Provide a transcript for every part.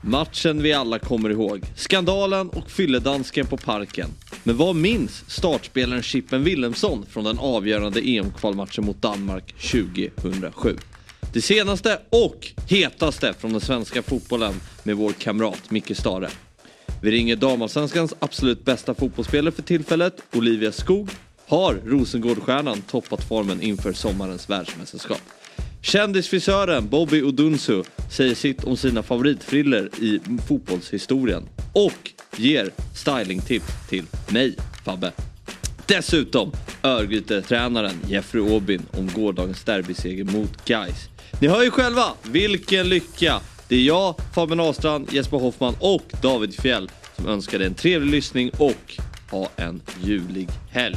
matchen vi alla kommer ihåg, skandalen och fylledansken på parken. Men vad minns startspelaren Chippen Willemsson från den avgörande EM-kvalmatchen mot Danmark 2007? Det senaste och hetaste från den svenska fotbollen med vår kamrat Micke Stare. Vi ringer damallsvenskans absolut bästa fotbollsspelare för tillfället, Olivia Skog. Har Rosengårdstjärnan toppat formen inför sommarens världsmästerskap? Kändisfrisören Bobby Odunsu säger sitt om sina favoritfriller i fotbollshistorien och ger stylingtips till mig, Fabbe. Dessutom Örgryte-tränaren Jeffrey Aubin om gårdagens derbyseger mot Gais. Ni hör ju själva vilken lycka! Det är jag, Fabian Ahlstrand, Jesper Hoffman och David Fjell som önskar dig en trevlig lyssning och ha en julig helg.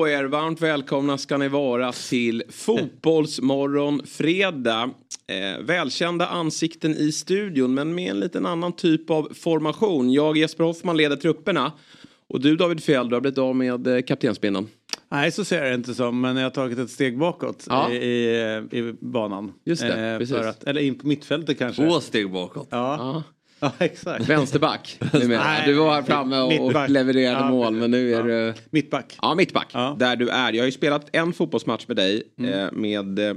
På er! Varmt välkomna ska ni vara till Fotbollsmorgon fredag. Eh, välkända ansikten i studion men med en liten annan typ av formation. Jag Jesper Hoffman leder trupperna. Och du David Fjell, du har blivit av med eh, kaptensbindeln. Nej, så ser jag det inte som. Men jag har tagit ett steg bakåt Ja. i, i, i banan. Just det, Eh, precis. för att, eller in på mittfältet kanske. Två steg bakåt. Ja. Ja. Ja, exakt. Vänsterback. Nej, Du var här framme och, och levererade Ja, mål men nu är ja. du... Mittback. Ja, mittback. Ja. Där du är. Jag har ju spelat en fotbollsmatch med dig Mm. eh, med eh,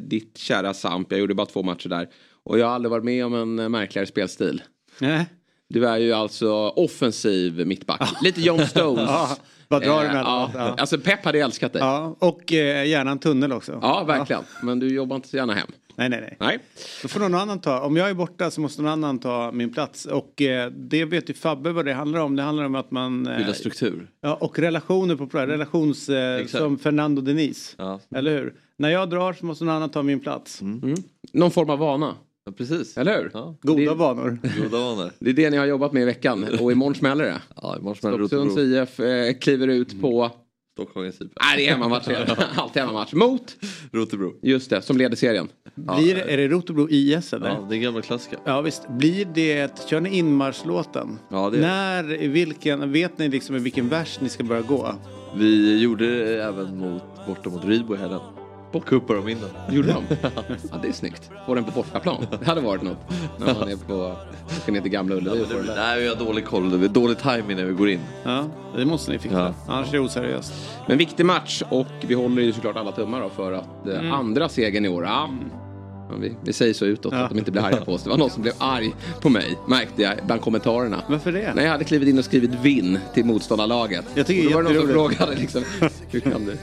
ditt kära Samp. Jag gjorde bara två matcher där. Och jag har aldrig varit med om en eh, märkligare spelstil. Nej. Du är ju alltså offensiv mittback. Lite John Stones. Ja, vad drar du Eh, med ja. ja. Alltså Pep hade älskat dig. Ja, ja. Och eh, gärna en tunnel också. verkligen. Men du jobbar inte så gärna hem. Nej, nej, nej. Nej. Då får någon annan ta. Om jag är borta så måste någon annan ta min plats. Och eh, det vet ju Fabbe vad det handlar om. Det handlar om att man... Eh, Bilda struktur. Ja, och relationer på plan. Relations... Eh, som Fernando Denise. Ja. Eller hur? När jag drar så måste någon annan ta min plats. Någon form av vana. Ja, precis. Eller hur? Ja. Goda Det- vanor. Goda vanor. Det är det ni har jobbat med i veckan. Och imorgon smäller det. Ja, imorgon smäller Stocksunds. IF eh, kliver ut på... Stockholms IP. Nej, det är hemmamatch. Alltid hemmamatch. Mot, Rotebro. just det, som leder serien. Blir, är det Rotebro IS eller? Ja, det är gamla klassiker. Ja visst, blir det, kör ni inmarschlåten? Ja, det är. När, i vilken, vet ni liksom i vilken vers ni ska börja gå? Vi gjorde det även mot, borta mot Rydbo i helgen. Och kuppade dem in den. Gjorde de? Ja, det är snyggt. Få den på bortaplan. Det hade varit något. När man är på, ska ner till Gamla Ullevi där. Nej, vi har dålig koll. Det är dålig timing när vi går in. Ja, det måste ni fixa. Ja. Annars är det oseriöst. Men viktig match och vi håller ju såklart alla tummar då för att eh, andra segern i år. Ja, ja, vi, vi säger så utåt Ja. att de inte blir arga på oss. Det var någon som blev arg på mig, märkte jag bland kommentarerna. Varför det? När jag hade klivit in och skrivit vinn till motståndarlaget. Jag tycker Och då var det någon som frågade liksom, hur kan du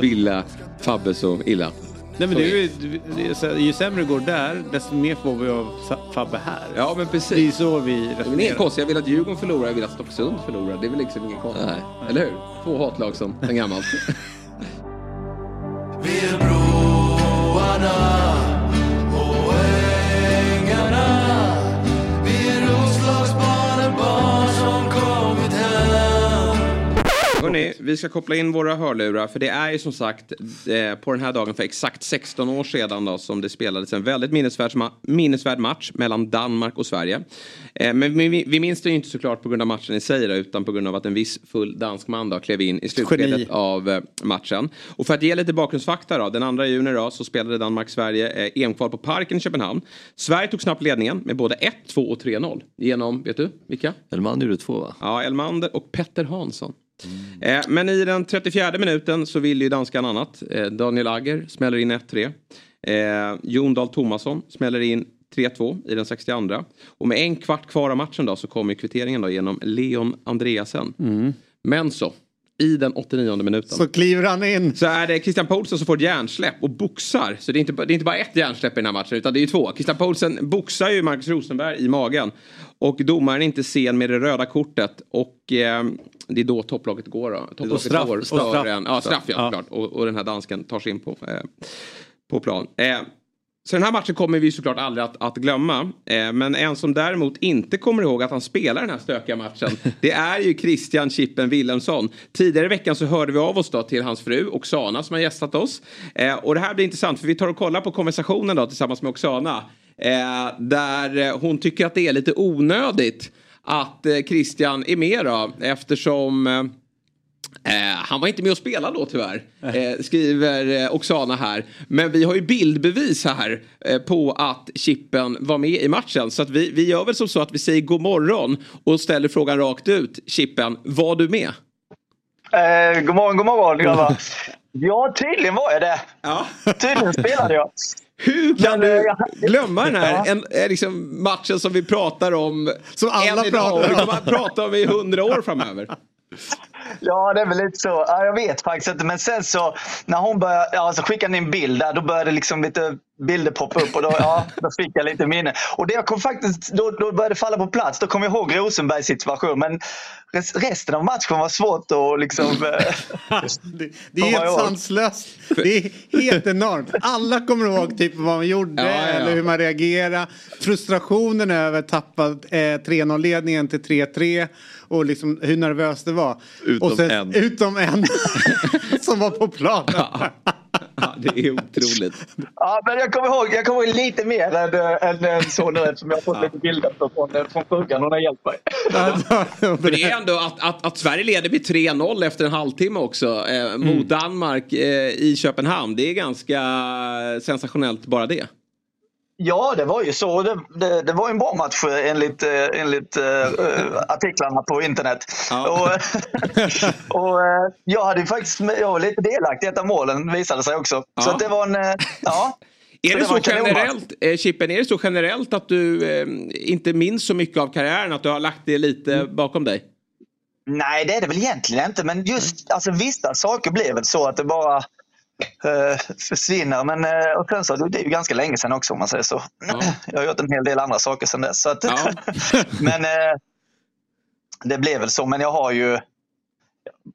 vilja Fabbe så illa? Nej, men det är ju, ju sämre det går där, desto mer får vi av Fa- Fabbe här. Ja men Det är precis. så vi Men det är inget resonerar. konstigt, jag vill att Djurgården förlorar, jag vill att Stocksund förlorar. Det är väl liksom inget konstigt. Nej. Eller hur? Två hatlag som sen gammalt. Hörrni, vi ska koppla in våra hörlurar för det är ju som sagt eh, på den här dagen för exakt 16 år sedan då, som det spelades en väldigt minnesvärd, ma- minnesvärd match mellan Danmark och Sverige. Eh, men vi, vi minns det ju inte såklart på grund av matchen i sig då, utan på grund av att en viss full dansk man då klev in i slutskedet Geni. av eh, matchen. Och för att ge lite bakgrundsfakta då, den 2 juni då så spelade Danmark-Sverige eh, EM-kval på Parken i Köpenhamn. Sverige tog snabbt ledningen med både 1, 2 och 3-0 genom, vet du vilka? Elman gjorde två va? Ja, Elmander och Petter Hansson. Eh, men i den 34 minuten så vill ju danskarna annat. Eh, Daniel Agger smäller in 1-3. Eh, Jon Dahl Tomasson smäller in 3-2 i den 62. Och med en kvart kvar av matchen då så kommer kvitteringen då genom Leon Andreasen. Men så, i den 89 minuten. Så kliver han in. Så är det Christian Poulsen som får ett hjärnsläpp och boxar. Så det är, inte, det är inte bara ett hjärnsläpp i den här matchen utan det är ju två. Christian Poulsen boxar ju Marcus Rosenberg i magen. Och domaren är inte sen med det röda kortet. Och eh, det är då topplaget går då. Topplaget straff- går och straff. en- Ja, straff ja, Ja. Och, och den här dansken tar sig in på, eh, på plan. Eh, så den här matchen kommer vi såklart aldrig att, att glömma. Eh, men en som däremot inte kommer ihåg att han spelar den här stökiga matchen. det är ju Christian Chippen Wilhelmsson. Tidigare i veckan så hörde vi av oss då till hans fru Oksana som har gästat oss. Eh, och det här blir intressant för vi tar och kollar på konversationen då tillsammans med Oksana. Eh, där eh, hon tycker att det är lite onödigt att eh, Christian är med då eftersom eh, Eh, han var inte med och spela då tyvärr, eh, skriver Oksana här. Men vi har ju bildbevis här på att Chippen var med i matchen. Så att vi, vi gör väl som så att vi säger god morgon och ställer frågan rakt ut. Chippen, var du med? Eh, god morgon, god morgon grabbar. Ja, tydligen var jag det. Ja. Tydligen spelade jag. Hur kan Men, du jag- glömma den här Ja. en, eh, liksom matchen som vi pratar om Som alla pratar och vi om. kommer att prata om i hundra år framöver? Ja, det är väl lite så. Ja, jag vet faktiskt inte. Men sen så när hon började, ja, så skickade ni en bild där, då började liksom lite bilder poppa upp och då, ja, då fick jag lite minne. Och det jag kom faktiskt, då, då började det falla på plats. Då kom jag ihåg Rosenbergs situation. Men res- resten av matchen var svårt att liksom... eh, Det, det är helt sanslöst. Det är helt enormt. Alla kommer ihåg typ vad man gjorde Ja, ja, ja. eller hur man reagerade. Frustrationen över att tappa eh, 3-0-ledningen till 3-3 och liksom hur nervös det var. Utom och sen, en. Utom en som var på planen. Ja, det är otroligt. Ja, men jag kommer ihåg, jag kommer ihåg lite mer än, äh, än, än så nu eftersom jag har fått lite bilder från, eh, från frugan. Hon har hjälpt mig. För det är ändå att, att, att Sverige leder med 3-0 efter en halvtimme också eh, mot Danmark eh, i Köpenhamn. Det är ganska sensationellt bara det. Ja, det var ju så. Det, det, det var en bra match eh, enligt, eh, enligt eh, artiklarna på internet. Ja. Och, och, jag hade faktiskt jag var lite delaktig i ett av målen visade sig också. Ja. Så det var en... Ja. Är Så det så generellt, eh, Chippen, är det så generellt att du eh, inte minns så mycket av karriären? Att du har lagt det lite Mm. bakom dig? Nej, det är det väl egentligen inte. Men just alltså, vissa saker blev väl så att det bara försvinner. Men eh, och sen så, det är ju ganska länge sedan också om man säger så. Ja. Jag har gjort en hel del andra saker sedan dess. Så att, Ja. men eh, det blev väl så. Men jag har ju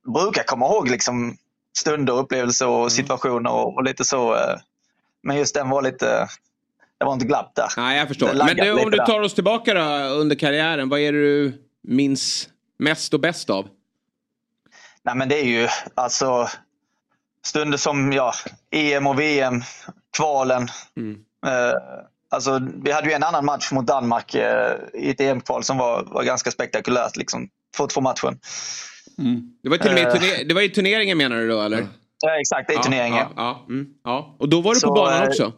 jag brukar komma ihåg liksom stunder, upplevelser Mm. och situationer och, och lite så. Eh, men just den var lite, det var inte glapp där. Nej, jag förstår. Men du, om du där. tar oss tillbaka då, under karriären. Vad är det du minns mest och bäst av? Nej men det är ju alltså stunder som ja, EM och VM, kvalen. Eh, alltså, vi hade ju en annan match mot Danmark eh, i ett EM-kval som var, var ganska spektakulärt. Liksom, 2-2 matchen. Det var, till och med Eh. turner- det var i turneringen menar du då eller? Ja, exakt, det är turneringen. Ja, ja, mm, ja. Och då var du Så, på banan eh, också?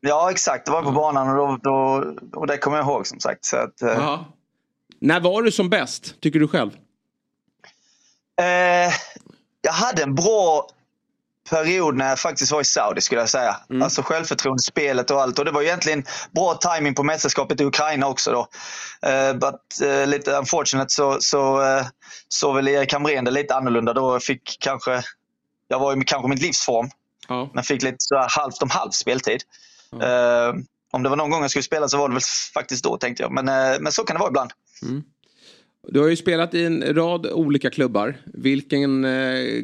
Ja, exakt. Det var på banan och, då, då, och det kommer jag ihåg som sagt. Så att, eh, Ja. När var du som bäst, tycker du själv? Eh, jag hade en bra period när jag faktiskt var i Saudi skulle jag säga. Alltså självförtroende, spelet och allt. Och det var egentligen bra timing på mästerskapet i Ukraina också då. Eh, but eh, lite unfortunate så, så eh, såg väl Erik Hamrén det lite annorlunda. Då fick kanske, jag var i kanske min livsform, Ja. men fick lite så här halvt om halvt speltid. Eh, om det var någon gång jag skulle spela så var det väl faktiskt då tänkte jag. Men, men så kan det vara ibland. Du har ju spelat i en rad olika klubbar. Vilken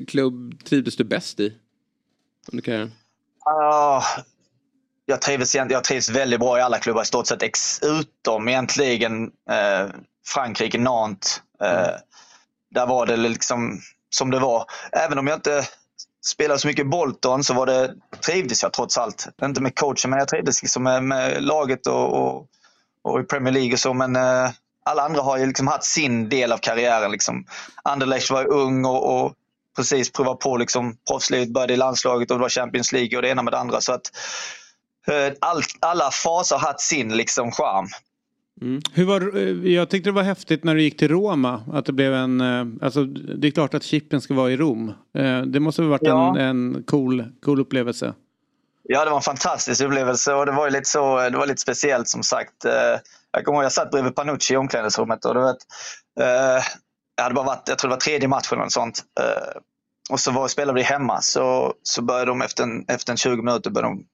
klubb trivdes du bäst i? Under karriären? Ah, jag, trivs, jag trivs väldigt bra i alla klubbar i stort sett, ex, utom egentligen eh, Frankrike, Nantes. Eh, Där var det liksom som det var. Även om jag inte spelade så mycket Bolton så var det, trivdes jag trots allt. Inte med coachen, men jag trivdes liksom med, med laget och, och, och i Premier League och så. Men eh, alla andra har ju liksom haft sin del av karriären. Liksom. Anderlecht var ung och, och precis prova på liksom proffslivet, började i landslaget och det var Champions League och det ena med det andra. Så att, eh, all, alla faser har haft sin liksom charm. Hur var, eh, jag tyckte det var häftigt när du gick till Roma. Att det blev en, eh, alltså det är klart att chippen ska vara i Rom. Det måste ha varit Ja. en, en cool, cool upplevelse. Ja, det var en fantastisk upplevelse och det var lite, så, det var lite speciellt som sagt. Jag kommer ihåg jag satt bredvid Panucci i omklädningsrummet och du vet, jag hade bara varit, jag tror det var tredje matchen eller något sånt. Och så var, spelade vi hemma så, så började de efter en, efter en 20 minuter började de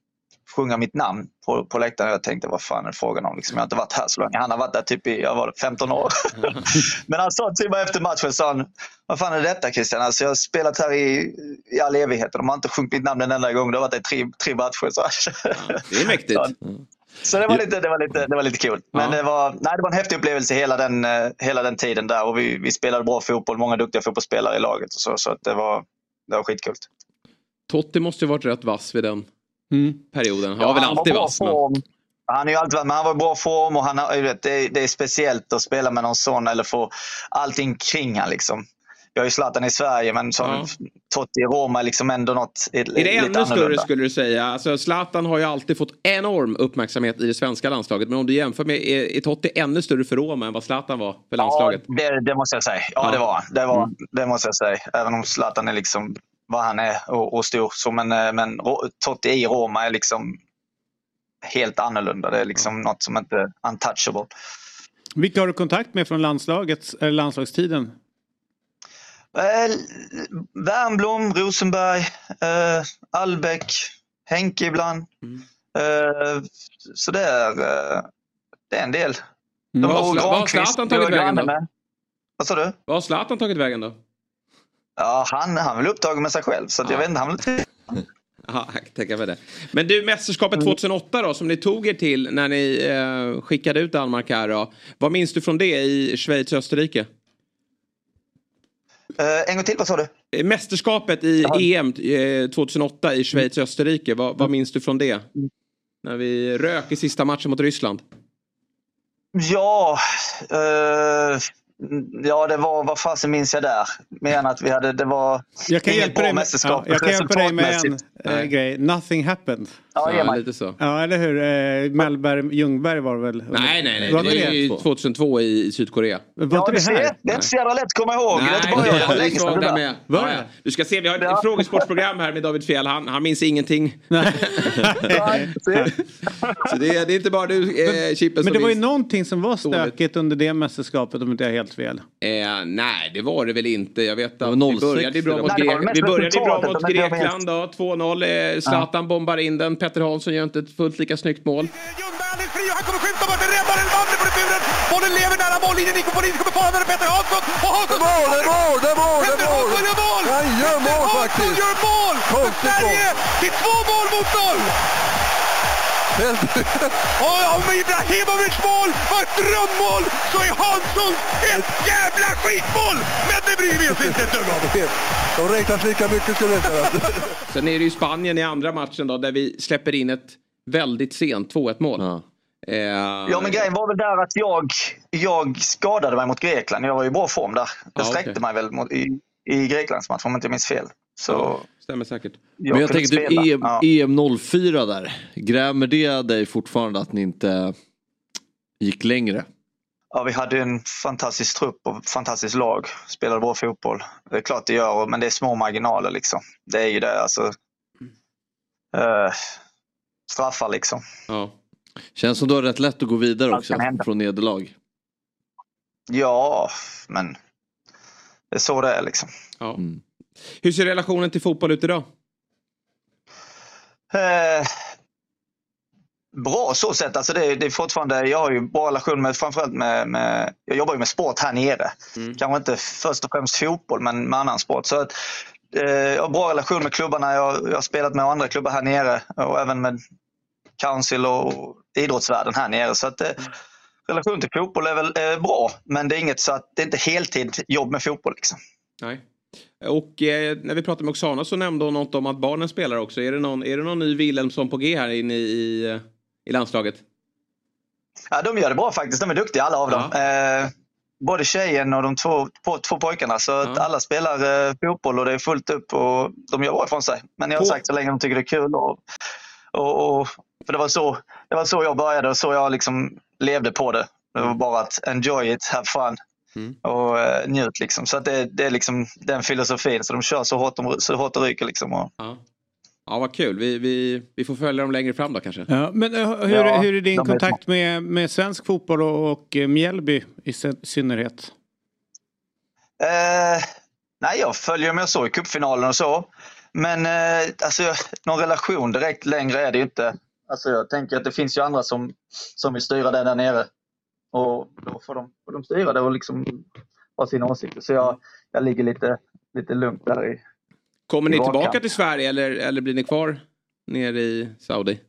sjunga mitt namn på, på läktaren. Jag tänkte vad fan är det frågan om? Liksom, jag har inte varit här så länge. Han har varit där typ i jag var 15 år. Men han sa till mig efter matchen, sa han, vad fan är detta Christian? Alltså, jag har spelat här i, i all evighet och de har inte sjungit mitt namn en enda gång. Det har varit i tre, tre matcher. Så. Det är mäktigt. Så det var lite, det var lite, det var lite kul. Men Ja. det, var, nej, det var en häftig upplevelse hela den, eh, hela den tiden där. Och vi, vi spelade bra fotboll, många duktiga fotbollsspelare i laget. Och så så att det, var, det var skitkul. Totti måste ju varit rätt vass vid den Mm. perioden. Han Ja, var väl han alltid bra vass. Men... Han är ju alltid men han var i bra form och han har, du vet, det, är- det är speciellt att spela med någon sån eller få allting kring han liksom. Jag har ju Zlatan i Sverige men som Ja. Totti i Roma är liksom ändå något Är det lite ännu större skulle du säga? Alltså Zlatan har ju alltid fått enorm uppmärksamhet i det svenska landslaget. Men om du jämför med, är, är Totti ännu större för Roma än vad Zlatan var för landslaget? Ja, det, det måste jag säga. Ja, Ja. det var det. Var, det måste jag säga. Även om Zlatan är liksom vad han är och, och stor. Så, men, eh, men Totti i Roma är liksom helt annorlunda. Det är liksom något som inte är untouchable. Vilka har du kontakt med från landslagets, eller landslagstiden? Eh, Wernbloom, Rosenberg, eh, Albeck, Henke ibland. Mm. Eh, så det är, eh, det är en del. Mm. Har Och Zla- vad har Zlatan tagit vägen då? med. Vad sa du? Vad har Zlatan tagit vägen då? Ja, han, han är väl upptagen med sig själv. Så att jag vet inte, han vill... Kan tänka mig det. Men du, mästerskapet 2008 då, som ni tog er till när ni eh, skickade ut Danmark här då. Vad minns du från det i Schweiz och Österrike? Eh, en gång till, vad sa du? Eh, Mästerskapet i EM eh, 2008 i Schweiz och Österrike, vad, vad minns du från det? När vi rök i sista matchen mot Ryssland. Ja, eh, ja det var, vad fasen minns jag där? Mer än att vi hade, det var Jag kan inget hjälpa bra dig med, ja, jag kan hjälpa dig med en eh, Nej. grej. Nothing happened. Ja, mig. lite så. Ja, eller hur? Eh, Mellberg, Ljungberg var det väl? Nej, nej, nej. Var Det var det? ju 2002 i, i Sydkorea. Var Ja, det här? det är inte så jävla lätt att komma ihåg. det är inte bara Nej, jag, det det är det där. med. Var Ja, det? ja. Du ska se, vi har ett Ja. frågesportsprogram här med David Fjell. Han, han minns ingenting. Nej. Så det, är- det är inte bara du, eh, Chippen, Men det var ju någonting som var Dåligt. stökigt under det mästerskapet om inte jag har helt fel. Eh, nej, det var det väl inte. Jag vet att vi 06 började bra det mot. Nej, det Gre- vi började bra mot. Grekland då. 2-0. Eh, Zlatan bombar in den. Petter Hansson gör inte ett fullt lika snyggt mål. Ljungberg alldeles fri och han kommer skjuta bort den. Räddar man på returen. Bollen lever nära mållinjen. Nico Paulin kommer fara den. Petter Hansson. Och Hansson... Mål, det är mål, det är mål, det är Petter mål! Hansson gör mål! Han gör mål Petter Hansson faktiskt! gör mål! För Sverige till två mål mot noll! Och om Ibrahimovic mål var ett drömmål så är Hansson ett jävla skitmål! Men det bryr vi oss inte ett dugg om. De räknas lika mycket skulle jag säga. Sen är det ju Spanien i andra matchen då, där vi släpper in ett väldigt sent 2-1 mål. Ja. Eh, Ja, men grejen var väl där att jag, jag skadade mig mot Grekland. Jag var i bra form där. Jag Ja, sträckte okej. mig väl mot, i, i Greklandsmatchen om inte jag minns fel. Så stämmer säkert. jag Men jag spela. EM, Ja. EM 04 där. Grämer det dig fortfarande att ni inte gick längre? Ja, vi hade en fantastisk trupp och fantastiskt lag. Spelade bra fotboll. Det är klart det gör, men det är små marginaler liksom. Det är ju det. Alltså, eh, straffar liksom. Ja. Känns som du har rätt lätt att gå vidare Allt också från nederlag. Ja, men det är så det är liksom. Ja. Mm. Hur ser relationen till fotboll ut idag? Eh, bra så sett. Alltså det, det är fortfarande, jag har ju bra relation med framförallt med, med jag jobbar ju med sport här nere. Mm. Kanske inte först och främst fotboll men med annan sport. Så att, eh, jag har bra relation med klubbarna. Jag, jag har spelat med andra klubbar här nere och även med Council och idrottsvärlden här nere. Så att, eh, relation till fotboll är väl eh, bra men det är inget så att det är inte heltid jobb med fotboll. Liksom. Nej. Och eh, när vi pratade med Oksana så nämnde hon något om att barnen spelar också. Är det någon, är det någon ny Wilhelmsson på G här inne i, i, eh, i landslaget? Ja, de gör det bra faktiskt. De är duktiga alla av Ja. dem. Eh, både tjejen och de två, på, två pojkarna. Så att Ja. alla spelar eh, fotboll och det är fullt upp och de gör bra ifrån sig. Men jag har På- sagt så länge de tycker det är kul. Och, och, och, för det var, så, det var så jag började och så jag liksom levde på det. Det var bara att enjoy it, have fun Mm. och eh, njut. Liksom. Så att det, det är liksom den filosofin. Så de kör så hårt, de, så hårt det ryker. Liksom, och, Ja. Ja, vad kul. Vi, vi, vi får följa dem längre fram då kanske. Ja, men eh, hur, Ja, hur är din kontakt med, med svensk fotboll och, och eh, Mjällby i sy- synnerhet? Eh, nej, jag följer med så i cupfinalen och så. Men eh, alltså, någon relation direkt längre är det ju inte. Alltså, jag tänker att det finns ju andra som, som vill styra det där nere. Och då får de, får de styra det och liksom ha sina åsikter. Så jag, jag ligger lite, lite lugnt där i. Kommer ni tillbaka till Sverige eller, eller blir ni kvar nere i Saudi?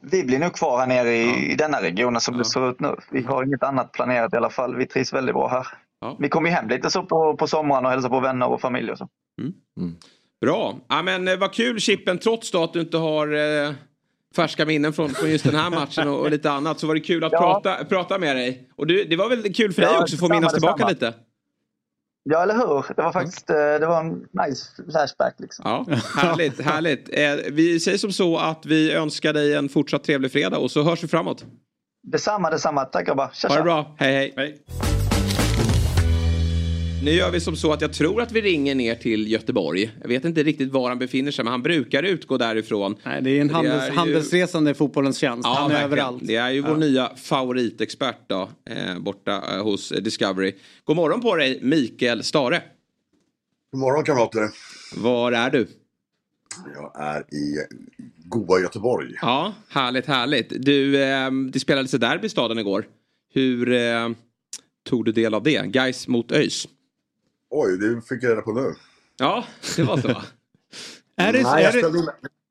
Vi blir nog kvar här nere i, i denna regionen som det ser ut nu. Vi har inget annat planerat i alla fall. Vi trivs väldigt bra här. Ja. Vi kommer ju hem lite så på, på sommaren och hälsar på vänner och familj och så. Bra. Ja, men eh, vad kul Chippen, trots då att du inte har eh, färska minnen från, från just den här matchen och, och lite annat så var det kul att Ja. prata, prata med dig. Och du, det var väl kul för dig Ja, också att få minnas tillbaka detsamma. lite? Ja, eller hur? Det var faktiskt eh, det var en nice flashback. Liksom. Ja, härligt, härligt. Eh, vi säger som så att vi önskar dig en fortsatt trevlig fredag och så hörs vi framåt. Detsamma, detsamma. Tack grabbar. Tja, Ha det bra, hej hej. Nu gör vi som så att jag tror att vi ringer ner till Göteborg. Jag vet inte riktigt var han befinner sig men han brukar utgå därifrån. Nej, det är en Det handels, är ju- handelsresande i fotbollens tjänst. Han är verkligen. överallt. Det är ju vår nya favoritexpert då, eh, borta eh, hos Discovery. God morgon på dig, Mikael Stare. God morgon kamrater. Var är du? Jag är i goa Göteborg. Ja, härligt, härligt. Du, eh, det spelades ett derby i staden igår. Hur eh, tog du del av det? Guys mot ÖIS. Oj, det fick jag reda på nu. Ja, det var så. Är det, Nej, är jag det, ställde in...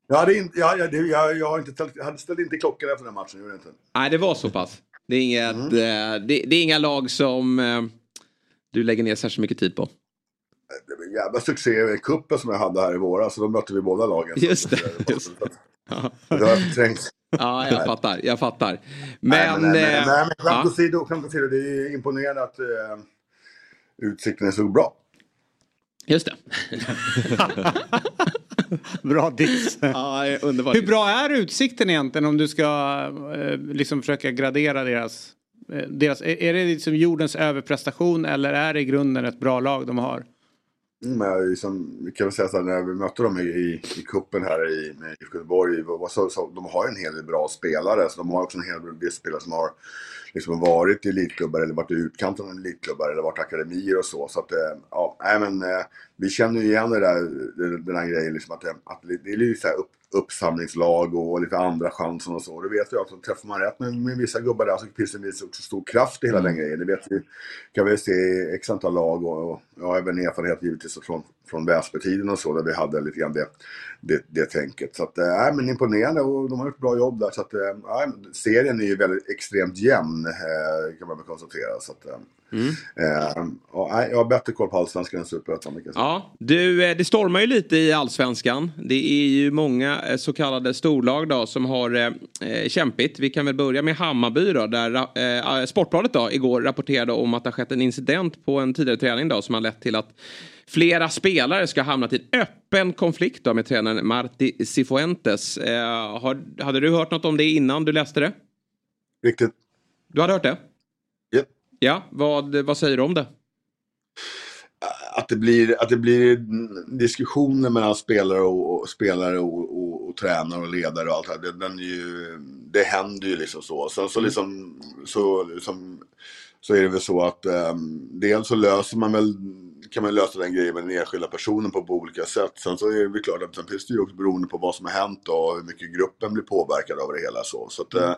Jag, hade in, jag, jag, det- jag, jag, har inte jag hade ställt inte klockan efter den här matchen. Gjorde inte. Nej, det var så pass. Det är, inget, Mm. eh, det, det är inga lag som eh, du lägger ner särskilt mycket tid på. Det var en jävla succé i cupen som jag hade här i våras. Så då mötte vi båda lagen. Just det. Just. Ja. Det var förträngt. ja, jag fattar. Jag fattar. Nej, Men... men, nej, eh, men, nej, men skämt ja. åsido, skämt åsido, det är imponerande att eh, utsikten är så bra. Just det. bra diss. ja, underbart. Hur bra är utsikten egentligen om du ska eh, liksom försöka gradera deras... eh, deras är, är det liksom jordens överprestation eller är det i grunden ett bra lag de har? Mm, men jag liksom, kan väl säga så här, när vi mötte dem i, i, i cupen här i, i Göteborg, så, så, de har ju en hel del bra spelare. Så de har också en hel del spelare som har liksom varit i elitklubbar eller varit i utkanten av elitklubbar eller varit akademier och så. Så att, eh, ja, nej men eh, vi känner ju igen det där, den, här grejen liksom att, eh, att det det är lite så här upp, uppsamlingslag och lite andra chansen och så. Det vet vi att träffar man rätt med, med vissa gubbar där så finns det också stor kraft i hela den grejen. Det vet vi, kan vi se i x antal lag och, och jag har även erfarenhet givetvis från, från Väsbytiden och så där vi hade lite grann det, det, det tänket. Så att, nej men imponerande och de har gjort bra jobb där. Så att, men serien är ju väldigt extremt jämn eh, kan man väl konstatera. Så att, Mm. eh, och, jag har bättre koll på allsvenskan än superettan. Ja, du, det stormar ju lite i allsvenskan. Det är ju många så kallade storlag då som har eh, kämpigt. Vi kan väl börja med Hammarby då, där Sportbladet då igår rapporterade om att det har skett en incident på en tidigare träning då som har lett till att flera spelare ska ha hamnat i en öppen konflikt då med tränaren Marti Cifuentes. Eh, har, hade du hört något om det innan du läste det? Riktigt. Du hade hört det? Japp. Ja, vad, vad säger du om det? att det blir, att det blir diskussioner mellan spelare och, och spelare och, och, och tränare och ledare och allt det här. Det, den ju, det händer ju liksom så. Sen så liksom, så, liksom, så är det väl så att um, dels så löser man väl, kan man lösa den grejen med den enskilda personen på, på olika sätt. Sen så är det klart att sen finns det ju också beroende på vad som har hänt och hur mycket gruppen blir påverkad av det hela så. så att, eh,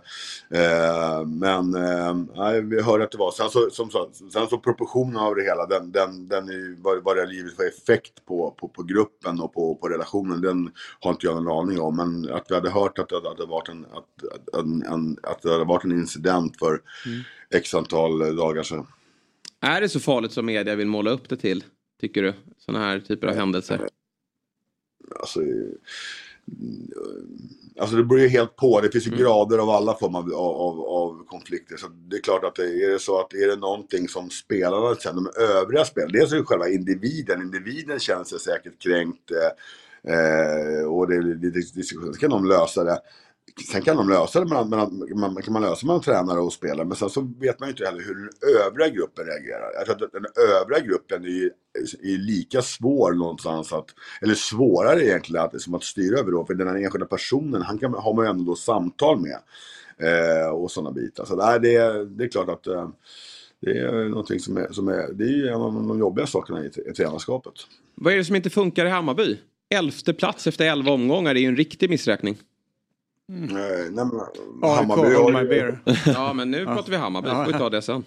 eh, men eh, vi hörde att det var, sen så, som sagt, sen så proportionen av det hela, den, den, den är vad, vad det har givit för effekt på, på, på gruppen och på, på relationen, den har inte jag någon aning om. Men att vi hade hört att det hade varit en, att, att, en, en, att det hade varit en incident för Mm. x antal dagar sedan. Är det så farligt som media vill måla upp det till? Tycker du? Sådana här typer av händelser. Alltså, eh, alltså det beror ju helt på. Det finns Mm. ju grader av alla former av, av, av konflikter. Så det är klart att det, är det så att är det någonting som spelarna känner, de övriga spelarna, dels är det själva individen. Individen känner sig säkert kränkt. Eh, eh, och det lite diskussion, så kan de lösa det. Sen kan de lösa det mellan, mellan, man, kan man lösa mellan tränare och spelare. Men sen så vet man ju inte heller hur den övriga gruppen reagerar. Jag tror att den övriga gruppen är, ju- är lika svår någonstans att, eller svårare egentligen att, som att styra över då. För den här enskilda personen, han kan, har man ju ändå då samtal med. Eh, och sådana bitar. Så nej, det, är- det är klart att eh, det är någonting som är, som är, det är ju en av de jobbiga sakerna i, i tränarskapet. Vad är det som inte funkar i Hammarby? Elfte plats efter elva omgångar, det är ju en riktig missräkning. Eh, nej, men, AIK, Hammarby beer. Ja, men nu pratar vi Hammarby, får vi ta det sen.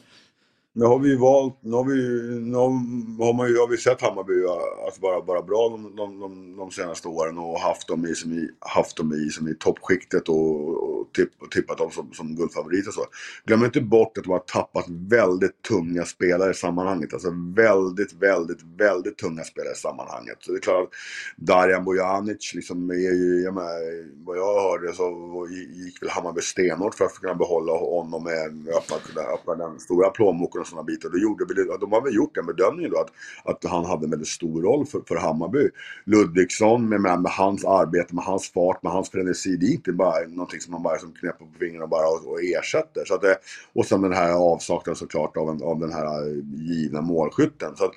Nu har vi ju valt, nu har vi, ju- nu har, man ju, har vi sett Hammarby att alltså vara, bara bra de, de, de, de senaste åren och haft dem i, som i, haft dem i, som i toppskiktet och, och, tipp, och tippat dem som, som guldfavoriter så. Glöm inte bort att de har tappat väldigt tunga spelare i sammanhanget. Alltså väldigt, väldigt, väldigt tunga spelare i sammanhanget. Så det är klart att Darjan Bojanic liksom är ju, jag menar, vad jag hörde så gick väl Hammarby stenhårt för att kunna behålla honom med öppna, kunna öppna den stora plånboken och sådana bitar. Då gjorde, väl- de har väl gjort den bedömningen då att, att han hade en väldigt stor roll för, för Hammarby. Ludvigsson med, med, med hans arbete, med hans fart, med hans frenesi. Det är inte bara någonting som man bara som knäpper på fingrarna och bara och, och ersätter. Så att det, och sen den här avsaknaden såklart av, en, av den här givna målskytten. Så att,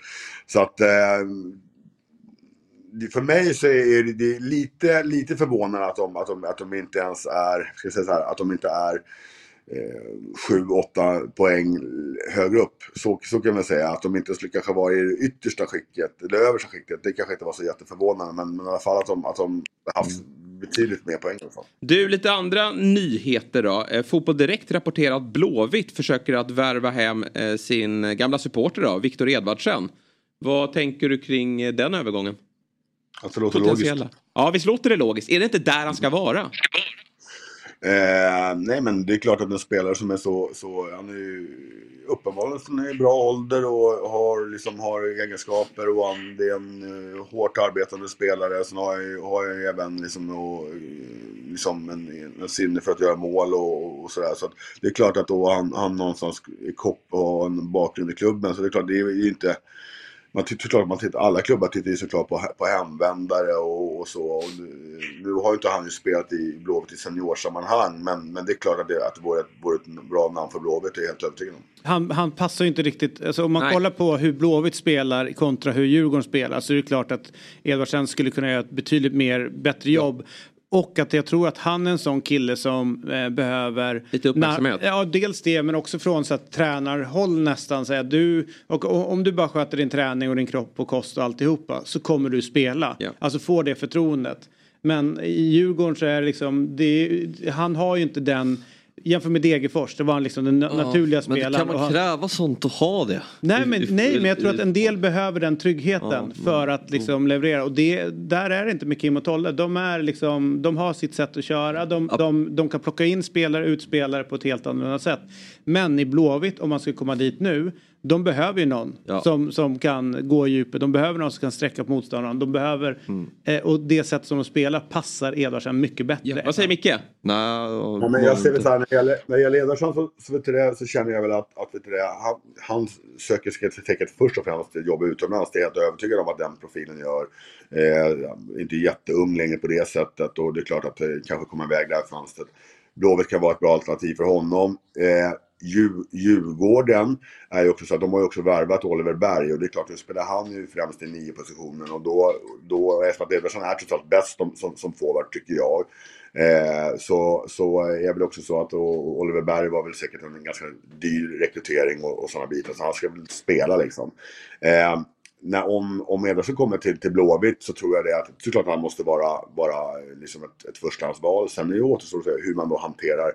så att eh, för mig så är det, det är lite, lite förvånande att de, att, de, att de inte ens är, ska jag säga så här, att de inte är eh, 7-8 poäng högre upp. Så, så kan man säga. Att de inte skulle kanske vara i det yttersta skicket, eller översta skiktet. Det kanske inte var så jätteförvånande. Men, men i alla fall att de, att de haft betydligt mer poäng i alla fall. Du, lite andra nyheter då. Eh, Fotboll Direkt rapporterar att Blåvitt försöker att värva hem eh, sin gamla supporter då, Viktor Edvardsen. Vad tänker du kring den övergången? Alltså det låter logiskt. Ja, visst låter det logiskt. Är det inte där han ska vara? Eh, nej men det är klart att en spelare som är så, så han är ju uppenbarligen i bra ålder och har, liksom, har egenskaper och han, det är en eh, hårt arbetande spelare. Sen har jag, ju- har jag även liksom, och, eh, liksom en, en sinne för att göra mål och, och sådär. Så det är klart att då han, han någonstans är kopp och har en bakgrund i klubben. Så det är klart, det är ju inte man tittar såklart, man tittar, alla klubbar tittar ju såklart på, på hemvändare och, och så. Och nu, nu har ju inte han ju spelat i Blåvitt i seniorsammanhang. Men, men det är klart att det, att det vore, ett, vore ett bra namn för Blåvitt, det är jag helt övertygad om. Han, han passar ju inte riktigt, alltså om man Nej. kollar på hur Blåvitt spelar kontra hur Djurgården spelar så är det klart att Edvardsen skulle kunna göra ett betydligt mer, bättre jobb. Och att jag tror att han är en sån kille som eh, behöver... Lite uppmärksamhet. Ja, dels det men också från så att tränarhåll nästan säga du och, och om du bara sköter din träning och din kropp och kost och alltihopa så kommer du spela. Alltså få det förtroendet. Men i Djurgården så är det liksom, det, han har ju inte den Jämför med Degerfors, det var liksom den Ja, naturliga Men spelaren. kan och man kräva sånt och ha det? Nej men, nej men jag tror att en del behöver den tryggheten Ja, för att liksom leverera. Och det, där är det inte med Kim och Tolle. De, är liksom, de har sitt sätt att köra. De, de, de kan plocka in spelare, ut spelare på ett helt annorlunda sätt. Men i Blåvitt, om man ska komma dit nu, de behöver ju någon Ja. som, som kan gå i djupet. De behöver någon som kan sträcka på motståndaren. De behöver, Mm. eh, och det sätt som de spelar passar Edvardsen mycket bättre. Vad säger Micke? Nej, Ja, men jag ser väl så här, när det gäller, när det gäller Ederson så, så, det, så känner jag väl att, att det, han, han söker skräcktäcket först och främst till jobb utomlands. Det är jag helt övertygad om att den profilen gör. Eh, inte jätteung längre på det sättet och det är klart att det kanske kommer iväg det här fönstret. Blåvitt kan vara ett bra alternativ för honom. Eh, Djurgården är ju också så att de har ju också värvat Oliver Berg och det är klart, nu spelar han ju främst i nio positionen och då, då eftersom att Ederson är totalt bäst som, som, som forward tycker jag. Eh, så, så är väl också så att och Oliver Berg var väl säkert en ganska dyr rekrytering och, och sådana bitar så han ska väl spela liksom. Eh, när, om, om Ederson kommer till, till Blåvitt så tror jag det att såklart han måste vara, vara liksom ett, ett förstahandsval. Sen är det återstår att se hur man då hanterar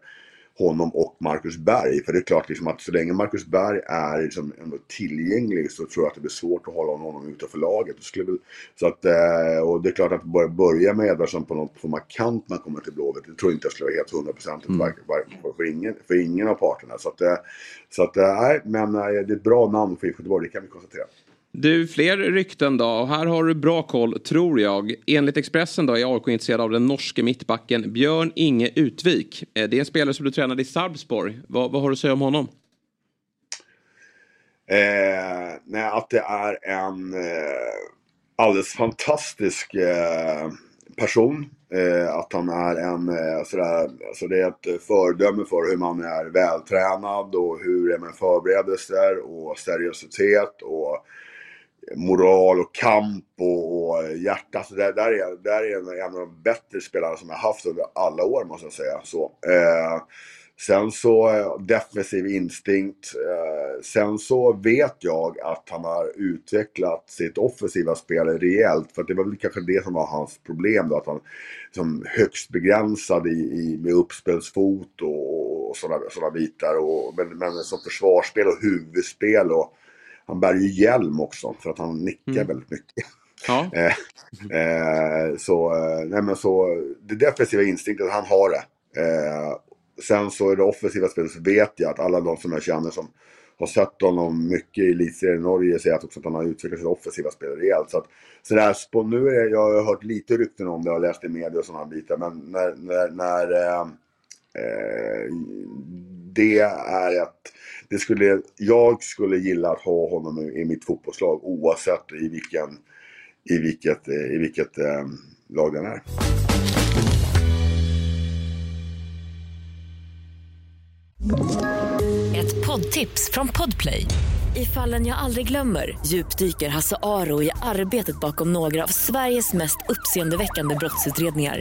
honom och Marcus Berg. För det är klart liksom att så länge Marcus Berg är liksom ändå tillgänglig så tror jag att det blir svårt att hålla honom utanför laget. Det skulle väl, så att, eh, och det är klart att börja, börja med Edvardsson på något på markant när han kommer till Blåvitt. Det tror jag inte jag skulle vara helt hundraprocentigt Mm. för, för, ingen, för ingen av parterna. Så att, eh, så att eh, nej, men det är ett bra namn för IFK Göteborg, det kan vi konstatera. Du, fler rykten då. Och här har du bra koll, tror jag. Enligt Expressen då är AIK intresserad av den norske mittbacken Björn Inge Utvik. Eh, det är en spelare som du tränade i Sarpsborg. Vad, vad har du att säga om honom? Eh, nej, att det är en eh, alldeles fantastisk eh, person. Eh, att han är en eh, sådär, alltså det är ett föredöme för hur man är vältränad och hur är man förberedelser och seriositet och moral och kamp och, och hjärta. Så där, där är, där är en, en av de bättre spelarna som jag haft under alla år måste jag säga. Så, eh, sen så eh, defensiv instinkt. Eh, sen så vet jag att han har utvecklat sitt offensiva spel rejält. För att det var väl kanske det som var hans problem då. Att han som högst begränsad i, i, med uppspelsfot och, och sådana bitar. Och, men, men som försvarsspel och huvudspel. Och, han bär ju hjälm också för att han nickar Mm. väldigt mycket. Ja. Eh, eh, så, eh, nej men så, det defensiva instinkten, han har det. Sen så i det offensiva spelet så vet jag att alla de som jag känner som har sett honom mycket i elitserien i Norge säger att också att han har utvecklat sitt offensiva spel rejält. Så att, så där, nu är jag har hört lite rykten om det och läst i media och sådana bitar. Men när, när, när eh, eh, det är att det skulle, jag skulle gilla att ha honom i, i mitt fotbollslag oavsett i, vilken, i vilket, i vilket eh, lag den är. Ett poddtips från Podplay. I fallen jag aldrig glömmer djupdyker Hasse Aro i arbetet bakom några av Sveriges mest uppseendeväckande brottsutredningar.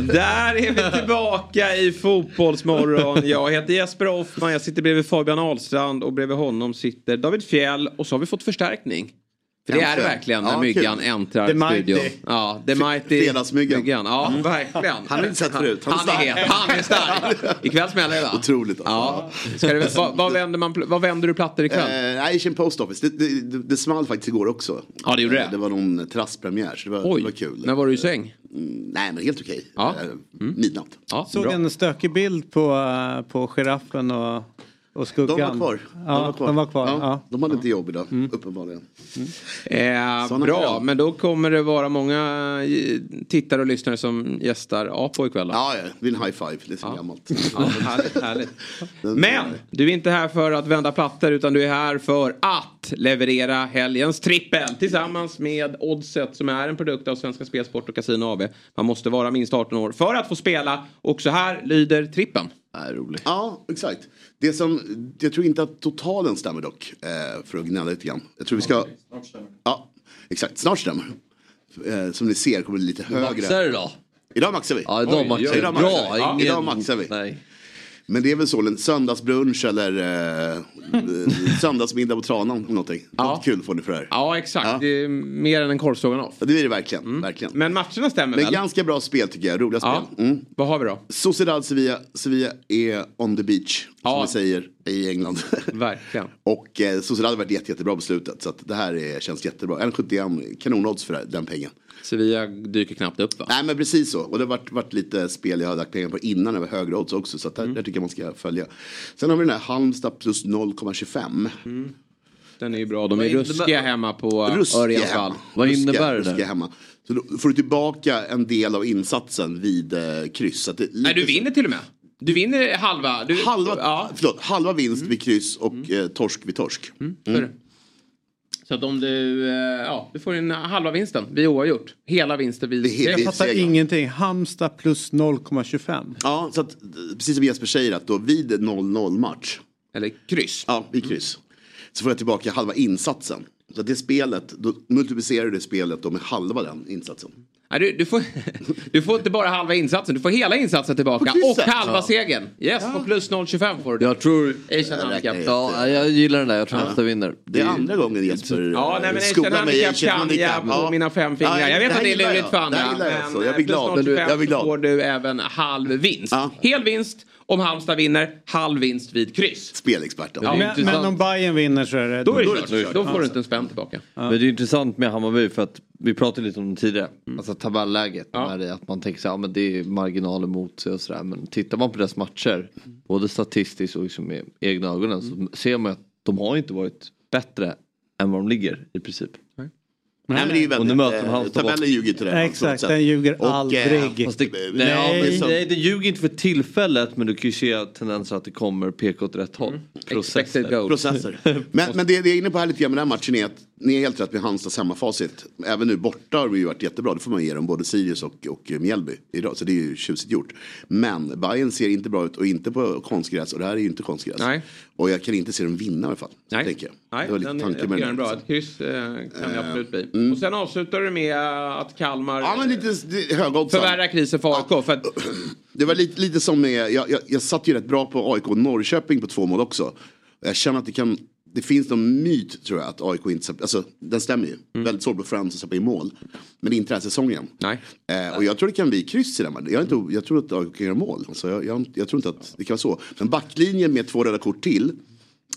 Där är vi tillbaka i Fotbollsmorgon. Jag heter Jesper Hoffman, jag sitter bredvid Fabian Ahlstrand och bredvid honom sitter David Fjell och så har vi fått förstärkning. För det är det verkligen när Ja, myggan kul. äntrar The Mighty. studion. Ja, the mighty Fredagsmyggan. myggan. Ja, Mm. verkligen. Han har inte sett förut. Han, Han är het. Han är stark. Ikväll smäller det va? Otroligt. alltså. Ja. Ska det, vad, vad, vänder man, vad vänder du plattor ikväll? Eh, nej, Asian Post Office. Det, det, det, det small faktiskt igår också. Ja, det gjorde det. Det var någon terrasspremiär så det var, Oj, det var kul. när var du i säng? Mm, nej, men helt okej. Ja. Eh, Midnatt. Ja, Såg en stökig bild på, eh, på giraffen och, och skuggan. De var kvar. Ja, de var kvar. Ja, Ja. De hade inte jobb idag, uppenbarligen. Eh, Såna bra, de. men då kommer det vara många eh, tittare och lyssnare som gästar Apo ikväll. Då. Ja, ja, det blir en high five. Det är så gammalt. Ja, härligt, härligt. Men du är inte här för att vända plattor utan du är här för att leverera helgens trippel tillsammans med Oddset som är en produkt av Svenska Spel, Sport och Casino AB. Man måste vara minst 18 år för att få spela och så här lyder trippen. Är roligt. Ja, exakt. Det som, jag tror inte att totalen stämmer dock. Eh, för att gnälla lite grann. Jag tror vi ska... Ja, exakt. Snart stämmer. Eh, som ni ser kommer det lite högre. maxar idag? Idag maxar vi. Ja, idag Oj, maxar vi. idag Bra, maxar vi. Ja, ingen- Idag maxar vi. Nej. Men det är väl så, en söndagsbrunch eller eh, söndagsmiddag på Tranan eller någonting. Något kul får ni för det här. Ja, exakt. Ja. Det är mer än en korvstroganoff. Ja, det är det verkligen. verkligen. Men matcherna stämmer Men väl? ganska bra spel tycker jag, roliga Ja. spel. Mm. Vad har vi då? Sociedad Sevilla, Sevilla är on the beach, som vi säger i England. Verkligen. och eh, Sociedad har varit jätte, jättebra på slutet, så att det här är, känns jättebra. 1,71 kanonodds för den pengen. Sevilla dyker knappt upp va? Nej men precis så. Och det har varit, varit lite spel jag har lagt pengar på innan över högre odds också. Så att Mm. där, tycker jag man ska följa. Sen har vi den här Halmstad plus 0,25. Den är ju bra. De Vad är innebär- ruskiga hemma på Ruskiga Örjans hemma. vall. Ruskiga- ruskiga hemma. Så då får du tillbaka en del av insatsen vid eh, kryss. Det, Nej, du vinner till och med. Du vinner halva. Du... halva, Ja. förlåt, halva vinst vid kryss och eh, torsk vid torsk. är det. Så att om du, eh, ja, du får en halva vinsten vid oavgjort. Hela vinsten vid Jag fattar ingenting. Halmstad plus 0,25. Ja, så att, eh, precis som Jesper säger att då vid 0-0 match. Eller kryss. Ja, vid kryss. Så får jag tillbaka halva insatsen. Så att det spelet, då multiplicerar du det spelet då med halva den insatsen. Nej, du, du, får, du får inte bara halva insatsen, du får hela insatsen tillbaka. Och halva Ja. segern. Yes, på plus 0,25 får du. Jag tror... Asian handicap. Ja, jag gillar den där. Jag tror Ja. Halmstad vinner. Det är andra gången Jesper Ja, nej men skolar Asian mig i handicap Asian kan jag på Ja. mina fem fingrar. Ja, jag vet det att det är lurigt jag. för andra. Jag. Jag blir plus glad. 0,25 Jag blir glad. får du även halv vinst. Hel vinst om Halmstad vinner, halv vinst vid kryss. Spelexperten. Ja, men, men om Bayern vinner så är det... Då är det klart. Då får du inte en spänn tillbaka. Men det är intressant med Hammarby för att vi pratade lite om det tidigare. Alltså tabelläget. När det är att man tänker så här, ja, men det är marginaler mot sig och sådär. Men tittar man på deras matcher, både statistiskt och liksom med egna ögonen, så ser man att de har inte varit bättre än vad de ligger i princip. Nej, men det är ju Och nu väldigt, möter de eh, Halmstad tabellen ljuger till det. Nej, exakt, den ljuger Och, eh, aldrig. Fast det, Nej. nej, Nej. så- nej, det ljuger inte för tillfället men du kan ju se tendenser att det kommer peka åt rätt håll. Expected goals. Processer. Men, men det, det jag är inne på här lite grann med den här matchen är att ni är helt rätt med Halmstads hemmafacit. Även nu borta har det ju varit jättebra. Det får man ge dem, både Sirius och, och Mjällby idag. Så det är ju tjusigt gjort. Men Bayern ser inte bra ut och inte på konstgräs. Och det här är ju inte konstgräs. Nej. Och jag kan inte se dem vinna i alla fall. Nej. Tänker jag. Nej, det var lite den, tanke jag med den bra. Ett kryss eh, kan det Eh, absolut bli. mm. Och sen avslutar du med att Kalmar Ja men lite det- höga förvärrar krisen för AIK. För att, Det var lite, lite som med, jag, jag, jag satt ju rätt bra på AIK och Norrköping på två mål också. Jag känner att det kan, det finns någon myt tror jag att AIK inte, släpper- alltså den stämmer ju. Mm. Väldigt på Frans att släppa in mål. Men det är inte den här säsongen. Nej. Eh, och jag tror det kan bli kryss i den matchen. Jag, inte, jag tror att AIK kan göra mål. Så jag, jag, jag tror inte att det kan vara så. Men backlinjen med två röda kort till.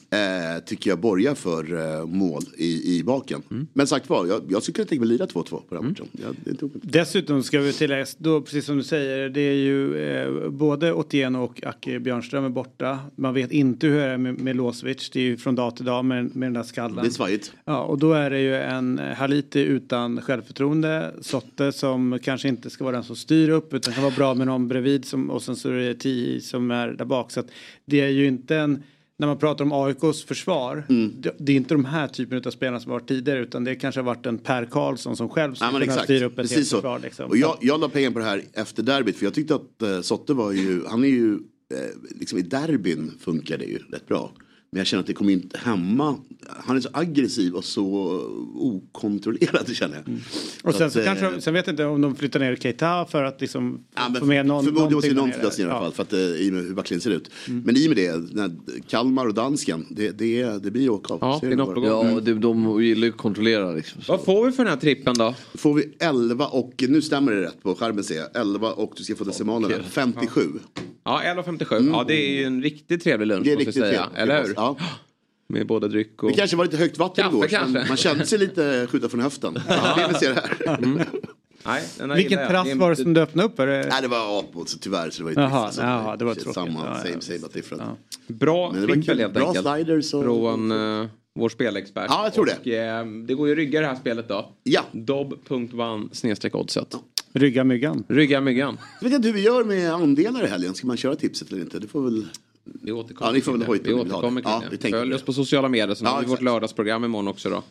Eh, tycker jag borgar för eh, mål i, i baken. Mm. Men sagt var, jag, jag skulle tänka mig lira 2-2 på den matchen. Jag, det är inte omöjligt. Dessutom ska vi tillägga, då, precis som du säger, det är ju eh, både Otieno och Aki Björnström är borta. Man vet inte hur det är med Milosevic, det är ju från dag till dag med, med den där skallen. Det är svajigt. Ja, och då är det ju en Haliti utan självförtroende, Sotte som kanske inte ska vara den som styr upp utan kan vara bra med någon bredvid som, och sen så är det Ti som är där bak. Så att det är ju inte en, när man pratar om AIKs försvar, Mm. det, det är inte de här typen av spelarna som har varit tidigare utan det kanske har varit en Per Karlsson som själv skulle kunna styra upp ett Precis helt så. försvar. Liksom. Och jag, jag la pengar på det här efter derbyt för jag tyckte att eh, Sotte var ju, han är ju, eh, liksom i derbyn funkar det ju rätt bra. Men jag känner att det kommer inte hemma. Han är så aggressiv och så okontrollerad känner jag. Och sen, att, så eh, kanske, sen vet jag inte om de flyttar ner Keita för att liksom Ja, få med någon. förmodligen måste någon flyttas ner i alla fall för att, eh, i och med hur backlinjen ser ut. Men i och med det, när Kalmar och dansken, det, det, det blir åka av. Ja, det är något bara. på gång. Ja, det, de gillar ju att kontrollera liksom. vad får vi för den här trippen då? Får vi 11 och, nu stämmer det rätt på skärmen ser jag, 11 och du ska få decimalerna, 57. Ja, 11.57. Ja, det är ju en riktigt trevlig lunch Mm. Det är måste jag riktigt säga. trevligt. Eller hur? Ja. Med både dryck och... Det kanske var lite högt vatten Kaffe igår. kanske. men Man kände sig lite skjuta från höften. Ja. Det vi ser här. Nej, den här Vilken gillar jag. trass Det var det inte- som du öppnade upp? Är det... Nej det var apor så tyvärr så det var ju Jaha, trist. jaha, det var tråkigt. Samma, Ja, ja, same same but different. Bra det trippel helt Bra enkelt. sliders och... Från uh, vår spelexpert. Ja, jag tror det. Och, eh, det går ju att rygga det här spelet då. Ja. Dob.one snedstreck oddset. Rygga myggan. Rygga myggan. Jag vet inte hur vi gör med andelar i helgen. Ska man köra tipset eller inte? Det får väl... Vi återkommer Ja, ni får väl hojta det. Vi återkommer Ja, det. Följ oss på sociala medier. Sen Ja, har vi vårt exakt. lördagsprogram imorgon också då.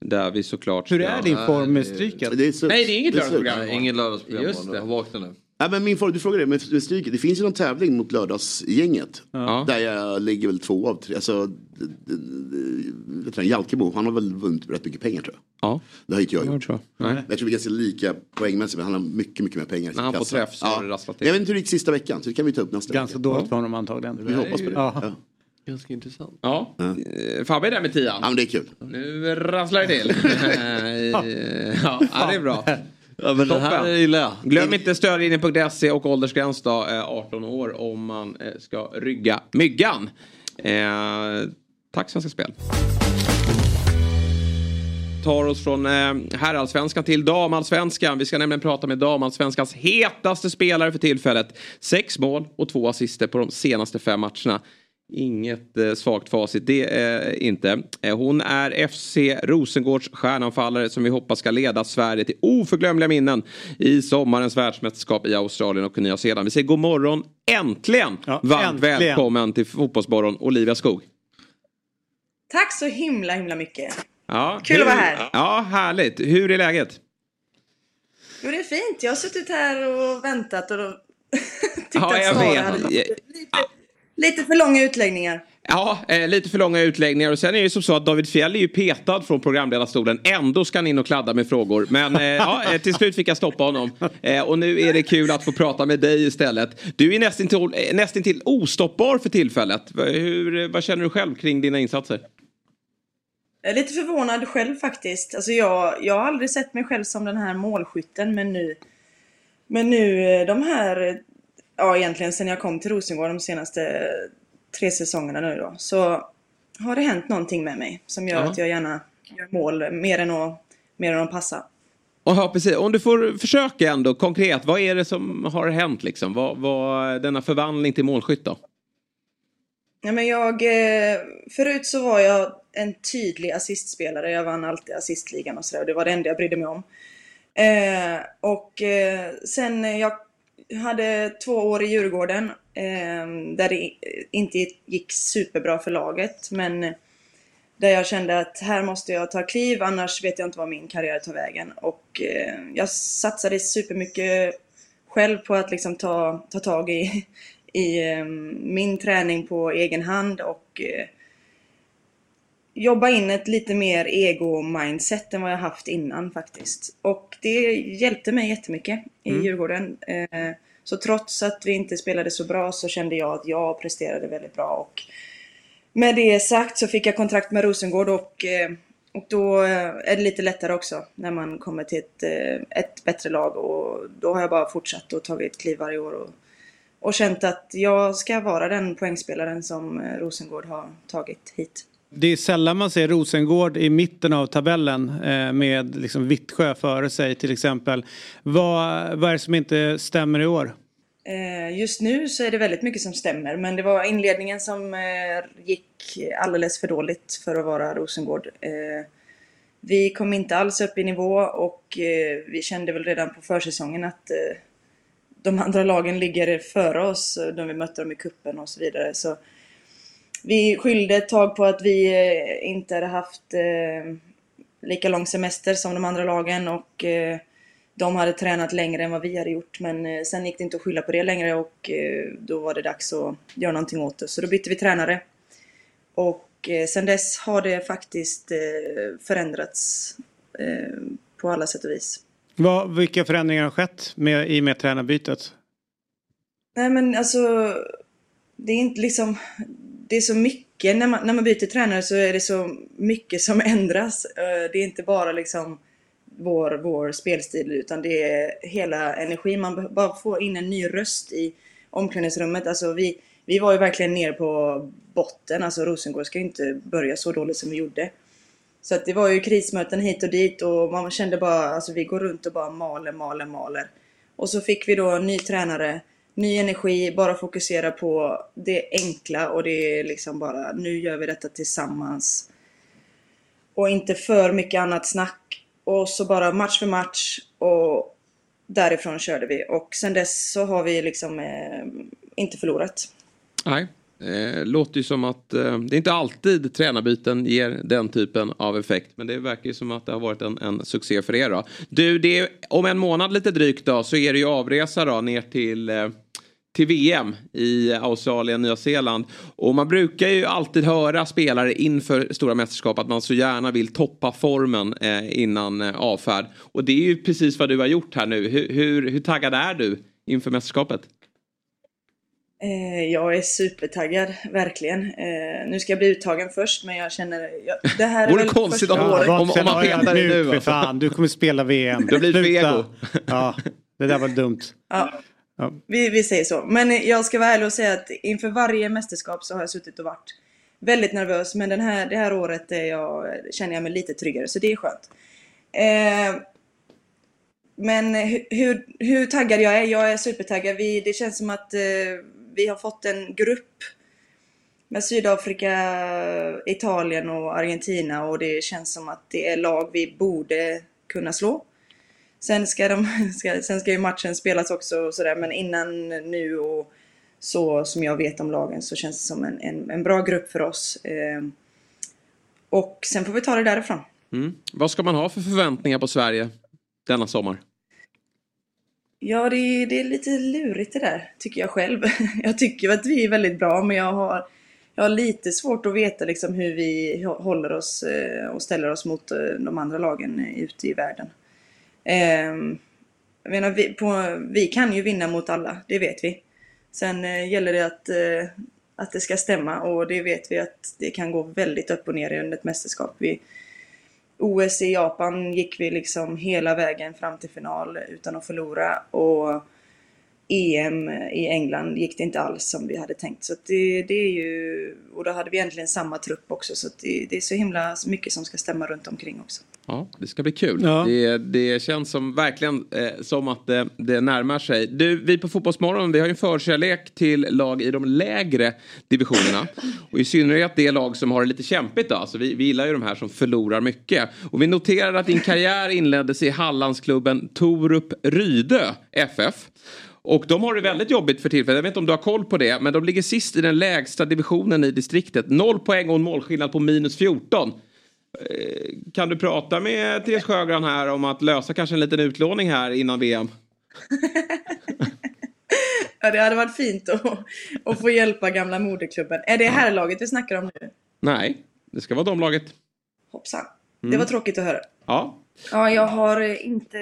Där vi såklart Hur är din form med stryket? Det är så... Nej, det är inget lördagsprogram. Nej, ingen lördagsprogram. Just det. Jag vaknar nu. Nej, men min fråga, du frågade det med stryket. Det finns ju någon tävling mot lördagsgänget. Ja. Där jag ligger väl två av tre. Alltså, Jalkemo, han har väl vunnit rätt mycket pengar tror jag. Ja, Det har inte jag jag gjort. tror jag. Nej. Jag tror vi är ganska lika poängmässigt men han har mycket, mycket mer pengar. i När han kassa. träff så har det rasslat till. Jag vet inte hur det gick sista veckan så det kan vi ta upp nästa Ganska vecka. dåligt för honom antagligen. Vi hoppas på det. Ja. Ja. Ganska intressant. Ja, Eh, Fabbe är där med tian. ja men det är kul. Nu rasslar det till. ja, ja, det är bra. Ja, men det här Toppen. gillar jag. Glöm inte stödlinjen.se och åldersgräns då, eh, 18 år om man eh, ska rygga myggan. Eh, tack Svenska Spel. Tar oss från eh, herrallsvenskan till damallsvenskan. Vi ska nämligen prata med damallsvenskans hetaste spelare för tillfället. Sex mål och två assister på de senaste fem matcherna. Inget eh, svagt facit, det är inte. Eh, hon är FC Rosengårds stjärnanfallare som vi hoppas ska leda Sverige till oförglömliga minnen i sommarens världsmästerskap i Australien och Nya Zeeland. Vi säger god morgon, äntligen! Ja, Varmt äntligen. välkommen till Fotbollsmorgon, Olivia Skog. Tack så himla himla mycket. Ja, Kul att vara här. Ja, härligt. Hur är läget? Jo, det är fint. Jag har suttit här och väntat och tyckt Ja, att jag vet. hade lite, lite för långa utläggningar. Ja, eh, lite för långa utläggningar. Och sen är det ju som så att David Fjell är ju petad från programledarstolen. Ändå ska han in och kladda med frågor. Men eh, ja, eh, till slut fick jag stoppa honom. Eh, och nu är det kul att få prata med dig istället. Du är nästintill, eh, nästintill ostoppbar för tillfället. Hur, vad känner du själv kring dina insatser? Jag är lite förvånad själv faktiskt. Alltså jag, jag har aldrig sett mig själv som den här målskytten men nu... Men nu eh, de här... Ja egentligen sen jag kom till Rosengård de senaste tre säsongerna nu då. Så har det hänt någonting med mig som gör Ja. att jag gärna gör mål mer än att, mer än att passa. Ja, precis. Om du får försöka ändå konkret. Vad är det som har hänt liksom? Vad, vad, denna förvandling till målskytt då? Ja, men jag, eh, förut så var jag en tydlig assistspelare. Jag vann alltid assistligan och sådär. Det var det enda jag brydde mig om. Eh, och eh, sen jag hade två år i Djurgården. Eh, där det inte gick superbra för laget. Men där jag kände att här måste jag ta kliv. Annars vet jag inte vad min karriär tar vägen. Och eh, jag satsade supermycket själv på att liksom ta, ta tag i i eh, min träning på egen hand och eh, jobba in ett lite mer ego-mindset än vad jag haft innan faktiskt. Och det hjälpte mig jättemycket i Mm. Djurgården. Eh, Så trots att vi inte spelade så bra så kände jag att jag presterade väldigt bra. Och med det sagt så fick jag kontrakt med Rosengård och, eh, och då eh, är det lite lättare också när man kommer till ett, ett bättre lag. Och då har jag bara fortsatt och tagit kliv varje år. Och, och känt att jag ska vara den poängspelaren som Rosengård har tagit hit. Det är sällan man ser Rosengård i mitten av tabellen eh, med liksom Vittsjö före sig till exempel. Vad, vad är det som inte stämmer i år? Eh, just nu så är det väldigt mycket som stämmer men det var inledningen som eh, gick alldeles för dåligt för att vara Rosengård. Eh, vi kom inte alls upp i nivå och vi kände väl redan på försäsongen att de andra lagen ligger före oss de vi mötte dem i kuppen och så vidare. Så vi skyllde ett tag på att vi eh, inte hade haft eh, lika lång semester som de andra lagen och eh, de hade tränat längre än vad vi hade gjort. Men eh, sen gick det inte att skylla på det längre och eh, då var det dags att göra någonting åt det. Så då bytte vi tränare. Och eh, sen dess har det faktiskt förändrats på alla sätt och vis. Vad, vilka förändringar har skett med, i och med tränarbytet? Nej men alltså, det är inte liksom, det är så mycket, när man, när man byter tränare så är det så mycket som ändras. Eh, det är inte bara liksom vår, vår spelstil utan det är hela energin. Man bara får in en ny röst i omklädningsrummet. Alltså vi, vi var ju verkligen nere på botten. Alltså Rosengård ska ju inte börja så dåligt som vi gjorde. Så att det var ju krismöten hit och dit och man kände bara, alltså vi går runt och bara maler, maler, maler. Och så fick vi då en ny tränare, ny energi, bara fokusera på det enkla och det är liksom bara, nu gör vi detta tillsammans. Och inte för mycket annat snack. Och så bara match för match och därifrån körde vi. Och sen dess så har vi liksom eh, inte förlorat. Nej. Eh, låter ju som att eh, det är inte alltid tränarbyten ger den typen av effekt. Men det verkar ju som att det har varit en, en succé för er då. Du, det är, om en månad lite drygt då så är det ju avresa då ner till eh, till VM i Australien, Nya Zeeland. Och man brukar ju alltid höra spelare inför stora mästerskap att man så gärna vill toppa formen eh, innan eh, avfärd. Och det är ju precis vad du har gjort här nu. Hur, hur, hur taggad är du inför mästerskapet? Eh, jag är supertaggad, verkligen. Nu ska jag bli uttagen först, men jag känner... Jag, det här är Vore väl konstigt första om- året. om- om man petar dig nu, För alltså. fan, du kommer spela VM. Du har blivit för Sluta. ego. Ja, det där var dumt. Ja, Ja. vi, vi säger så. Men jag ska vara ärlig och säga att inför varje mästerskap så har jag suttit och varit väldigt nervös. Men den här, det här året är jag, känner jag mig lite tryggare, så det är skönt. Eh, men hur, hur taggad jag är? Jag är supertaggad. Vi, det känns som att eh, vi har fått en grupp med Sydafrika, Italien och Argentina och det känns som att det är lag vi borde kunna slå. Sen ska, de, ska, sen ska ju matchen spelas också och sådär men innan nu och så som jag vet om lagen så känns det som en, en, en bra grupp för oss. Eh, och sen får vi ta det därifrån. Mm. Vad ska man ha för förväntningar på Sverige denna sommar? Ja, det är, det är lite lurigt det där, tycker jag själv. Jag tycker att vi är väldigt bra, men jag har, jag har lite svårt att veta liksom hur vi håller oss eh, och ställer oss mot eh, de andra lagen eh, ute i världen. Eh, Jag menar, vi, på, vi kan ju vinna mot alla, det vet vi. Sen eh, gäller det att, eh, att det ska stämma och det vet vi att det kan gå väldigt upp och ner under ett mästerskap. Vi, OS i Japan gick vi liksom hela vägen fram till final utan att förlora. Och EM i England gick det inte alls som vi hade tänkt. Så att det, det är ju... Och då hade vi egentligen samma trupp också. Så att det, det är så himla mycket som ska stämma runt omkring också. Ja, det ska bli kul. Ja. Det, det känns som verkligen eh, som att det, det närmar sig. Du, vi på Fotbollsmorgon, vi har ju en förkärlek till lag i de lägre divisionerna. Och i synnerhet det lag som har det lite kämpigt då. Alltså vi, vi gillar ju de här som förlorar mycket. Och vi noterar att din karriär inleddes i Hallandsklubben Torup Rydö FF. Och de har det väldigt jobbigt för tillfället. Jag vet inte om du har koll på det. Men de ligger sist i den lägsta divisionen i distriktet. Noll poäng och en målskillnad på minus 14. Eh, Kan du prata med Therese Sjögran här om att lösa kanske en liten utlåning här innan VM? Ja, det hade varit fint att, att få hjälpa gamla moderklubben. Är det här laget vi snackar om nu? Nej, det ska vara domlaget. Hoppsan. Det Mm. var tråkigt att höra. Ja. Ja, jag har eh, inte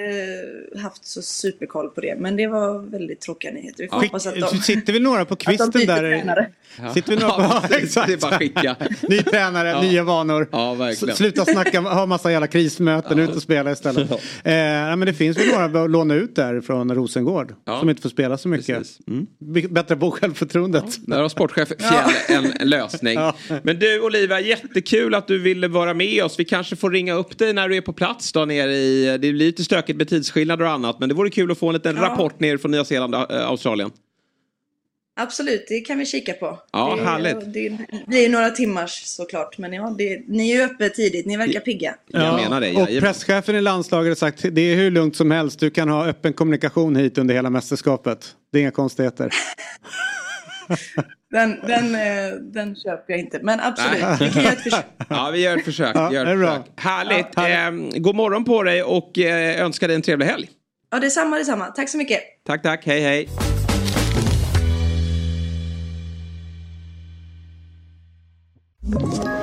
haft så superkoll på det, men det var väldigt tråkiga nyheter. Vi får hoppas att de... Sitter vi några på de kvisten där? tränare. Sitter vi några på... Ja, Ja, exakt. Det är bara skicka. Ny tränare, Ja. nya vanor. Ja, verkligen. Sluta snacka, ha massa jävla krismöten, ut och spela istället. Eh, nej, men det finns väl några att låna ut där från Rosengård. Som inte får spela så mycket. Mm. Bättre på självförtroendet. Där har sportchef Fjäll en en lösning. Men du Olivia, jättekul att du ville vara med oss. Vi kanske får ringa upp dig när du är på plats då nere i... Det blir lite stökigt med tidsskillnader och annat. Men det vore kul att få en liten Ja. rapport ner från Nya Zeeland och äh, Australien. Absolut, det kan vi kika på. Ja, det, härligt. Det blir några timmars såklart, men ja, det, ni är ju uppe tidigt, ni verkar pigga. och presschefen i landslaget har sagt det är hur lugnt som helst. Du kan ha öppen kommunikation hit under hela mästerskapet. Det är inga konstigheter. Den, den, eh, den köper jag inte, men absolut, vi kan göra ett försök. Ja, vi gör ett försök. Ja, gör ett försök. Härligt. Eh, god morgon på dig och eh, önskar dig en trevlig helg. Ja, detsamma, detsamma. Tack så mycket. Tack, tack. Hej, hej. Ett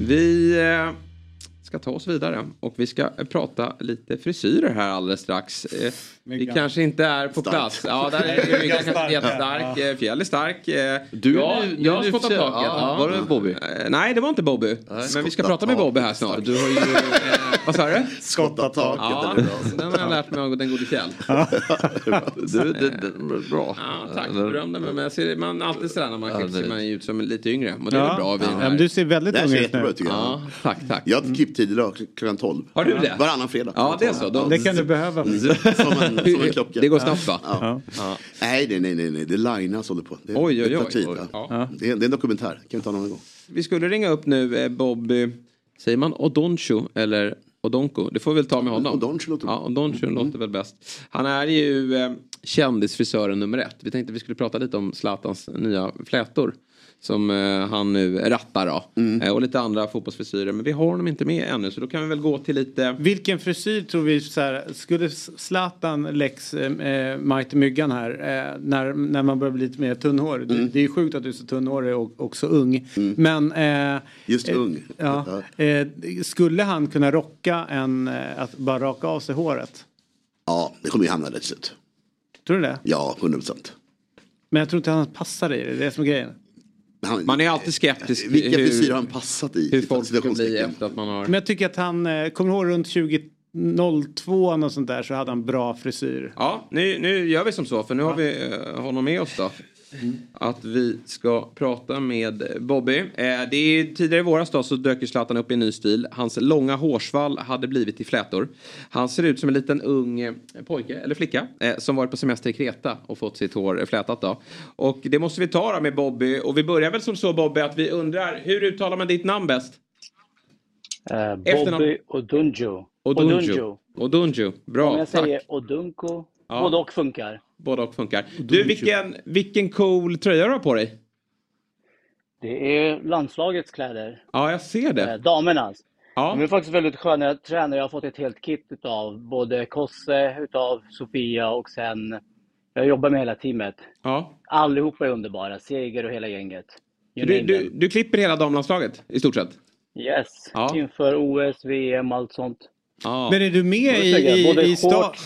vi eh, ska ta oss vidare och vi ska prata lite frisyrer här alldeles strax. Eh, vi kanske inte är på Stark. plats. Ja, där är Myggan kanske stark. jättestark. Eh, Fjäll är stark. Eh, Du ja, nu- nu jag har för- taket. ja, var det Bobby? Eh, nej, det var inte Bobby. Men vi ska prata med Bobby här snart. Du har ju... vad sa du? Skottat taket. Ja, den har jag lärt mig av den gode Kjell. Du, det, det är bra. Ja, tack, berömde mig. Men jag ser, man alltid sådär när man Ja, klipper det- man ut som lite yngre. Och det är Ja. bra vi Ja, du ser väldigt ung ut nu. Ja, tack, tack. Jag har klippt tid idag kl- klockan 12. Har du det? Varannan fredag. Ja, det är så. Det kan du behöva. Som en, som en klocka. Det går snabbt va? Ja. Nej, nej, nej, nej, nej, det linas håller på. Det, Oj, oj, det tar oj. tid. Oj, ja. Det, är, det är en dokumentär, kan vi ta någon gång. Vi skulle ringa upp nu eh, Bobby, säger man Odoncho eller Odonko? Det får vi väl ta med honom. Odoncho låter Ja, Odoncho låter väl bäst. Han är ju eh, kändisfrisören nummer ett. Vi tänkte vi skulle prata lite om Zlatans nya flätor. Som eh, han nu rattar då. Eh, och lite andra fotbollsfrisyrer. Men vi har honom inte med ännu så då kan vi väl gå till lite... Vilken frisyr tror vi så här, skulle Zlatan Lex eh, Mighty Myggan här eh, när, när man börjar bli lite mer tunnhårig. Det, det är sjukt att du är så tunnhårig och, och så ung. Men eh, Just eh, ung. Ja, eh, skulle han kunna rocka en, eh, att bara raka av sig håret? Ja, det kommer ju hamna rätt slut. Tror du det? Ja, 100 procent. Men jag tror inte han passar i det, det är det som är grejen. Man är alltid skeptisk. Vilka hur- frisyrer har han passat i? Hur folk ska bli efter att man har... Men jag tycker att han, eh, kommer ihåg runt 2002 och sånt där så hade han bra frisyr. Ja, nu, nu gör vi som så för nu har vi eh, honom med oss då. Att vi ska prata med Bobby. Eh, det är tidigare i våras då så dök ju Zlatan upp i en ny stil. Hans långa hårsvall hade blivit i flätor. Han ser ut som en liten ung eh, pojke eller flicka eh, som varit på semester i Kreta och fått sitt hår eh, flätat då. Och det måste vi ta då med Bobby. Och vi börjar väl som så Bobby att vi undrar hur uttalar man ditt namn bäst? Efternamn- Bobby Odunjo. Odunjo. Odunjo. Bra, Om jag säger Odunko, Ja. både och funkar. Båda och funkar. Du, vilken, vilken cool tröja du har på dig. Det är landslagets kläder. Ja, jag ser Eh, det. damernas. Ja. De är faktiskt väldigt sköna tränare. Jag har fått ett helt kit utav både Kosse, utav Sofia och sen jag jobbar med hela teamet. Ja. Allihopa är underbara. Seger och hela gänget. Du, du, du klipper hela damlandslaget i stort sett? Yes, Ja. inför OS, VM, allt sånt. Ja. Men är du med Både i, i, både i sta- och...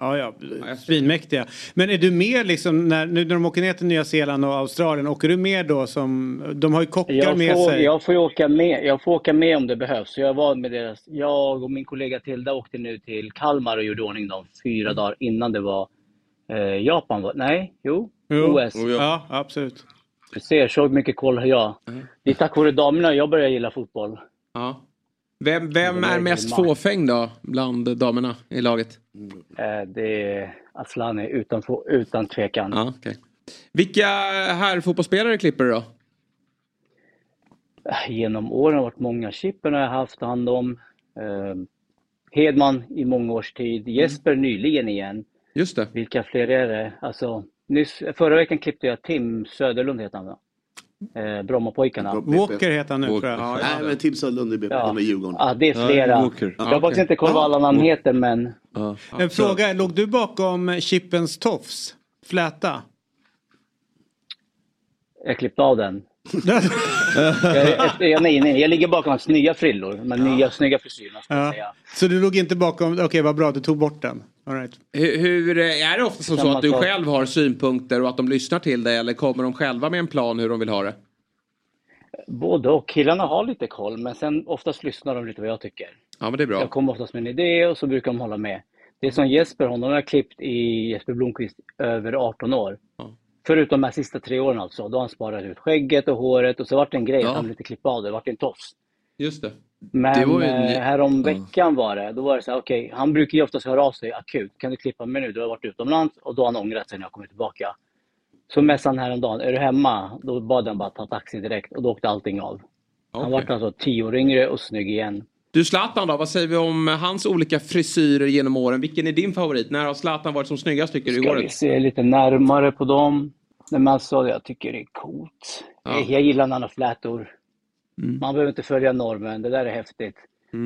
Ja, ja, svinmäktiga. Men är du med liksom när, nu när de åker ner till Nya Zeeland och Australien, åker du med då som, de har ju kockar Jag med får, sig. jag, får åka med, jag får åka med om det behövs. Så jag var med deras, jag och min kollega Tilda åkte nu till Kalmar och gjorde ordning dem fyra dagar innan det var eh, Japan. Var, nej, jo, Jo. OS. Ja, absolut. Du ser, så mycket koll har jag. Det är tack vare damerna jag börjar gilla fotboll. Ja. Vem, vem är mest fåfäng då bland damerna i laget? Eh, det är Aslani utan, utan tvekan. Ja, okej. Vilka herrfotbollsspelare klipper du då? Eh, Genom åren har det varit många. Chippen har jag haft hand om. Eh, Hedman i många års tid. Jesper nyligen igen. Just det. Vilka fler är det? Alltså, nyss, förra veckan klippte jag Tim Söderlund heter han va? Eh, Brommapojkarna. Walker heter han nu tror jag. Nej men Tim i BP, Ja. han är Djurgården. Ja, det är flera. jag har faktiskt inte koll vad alla namn heter men... En fråga, låg du bakom Chippens tofs? Fläta? Jag klippte av den. Jag, jag, nej, nej, jag ligger bakom hans nya frillor. Men nya snygga frisyrerna ska jag Ja. säga. Så du låg inte bakom, okej vad bra du tog bort den. All right. Hur, hur är det ofta som så att du själv har synpunkter och att de lyssnar till dig eller kommer de själva med en plan hur de vill ha det? Både och. Killarna har lite koll men sen oftast lyssnar de lite vad jag tycker. Ja men det är bra. Jag kommer oftast med en idé och så brukar de hålla med. Det är som Jesper, honom har jag klippt i Jesper Blomqvist över 18 år. Förutom de här sista tre åren alltså. Då har han sparat ut skägget och håret och så vart det en grej Ja. han ville inte klippa av det. Det vart en tofs. Just det. Men Det var en- eh, härom veckan var det, då var det så här, okej, han brukar ju oftast höra av sig akut. Kan du klippa mig nu? Du har varit utomlands och då har han ångrat sig när jag kommer tillbaka. Så messade han häromdagen, är du hemma? Då bad han bara ta taxi direkt och då åkte allting av. Han Okej. vart alltså tio år yngre och snygg igen. Du Zlatan då, vad säger vi om hans olika frisyrer genom åren? Vilken är din favorit? När har Zlatan varit som snyggast tycker du i Ska vi se lite närmare på dem? Nej, men alltså, jag tycker det är coolt. Ja. Mm. Jag, jag gillar när han har flätor. Man behöver inte följa normen, det där är häftigt.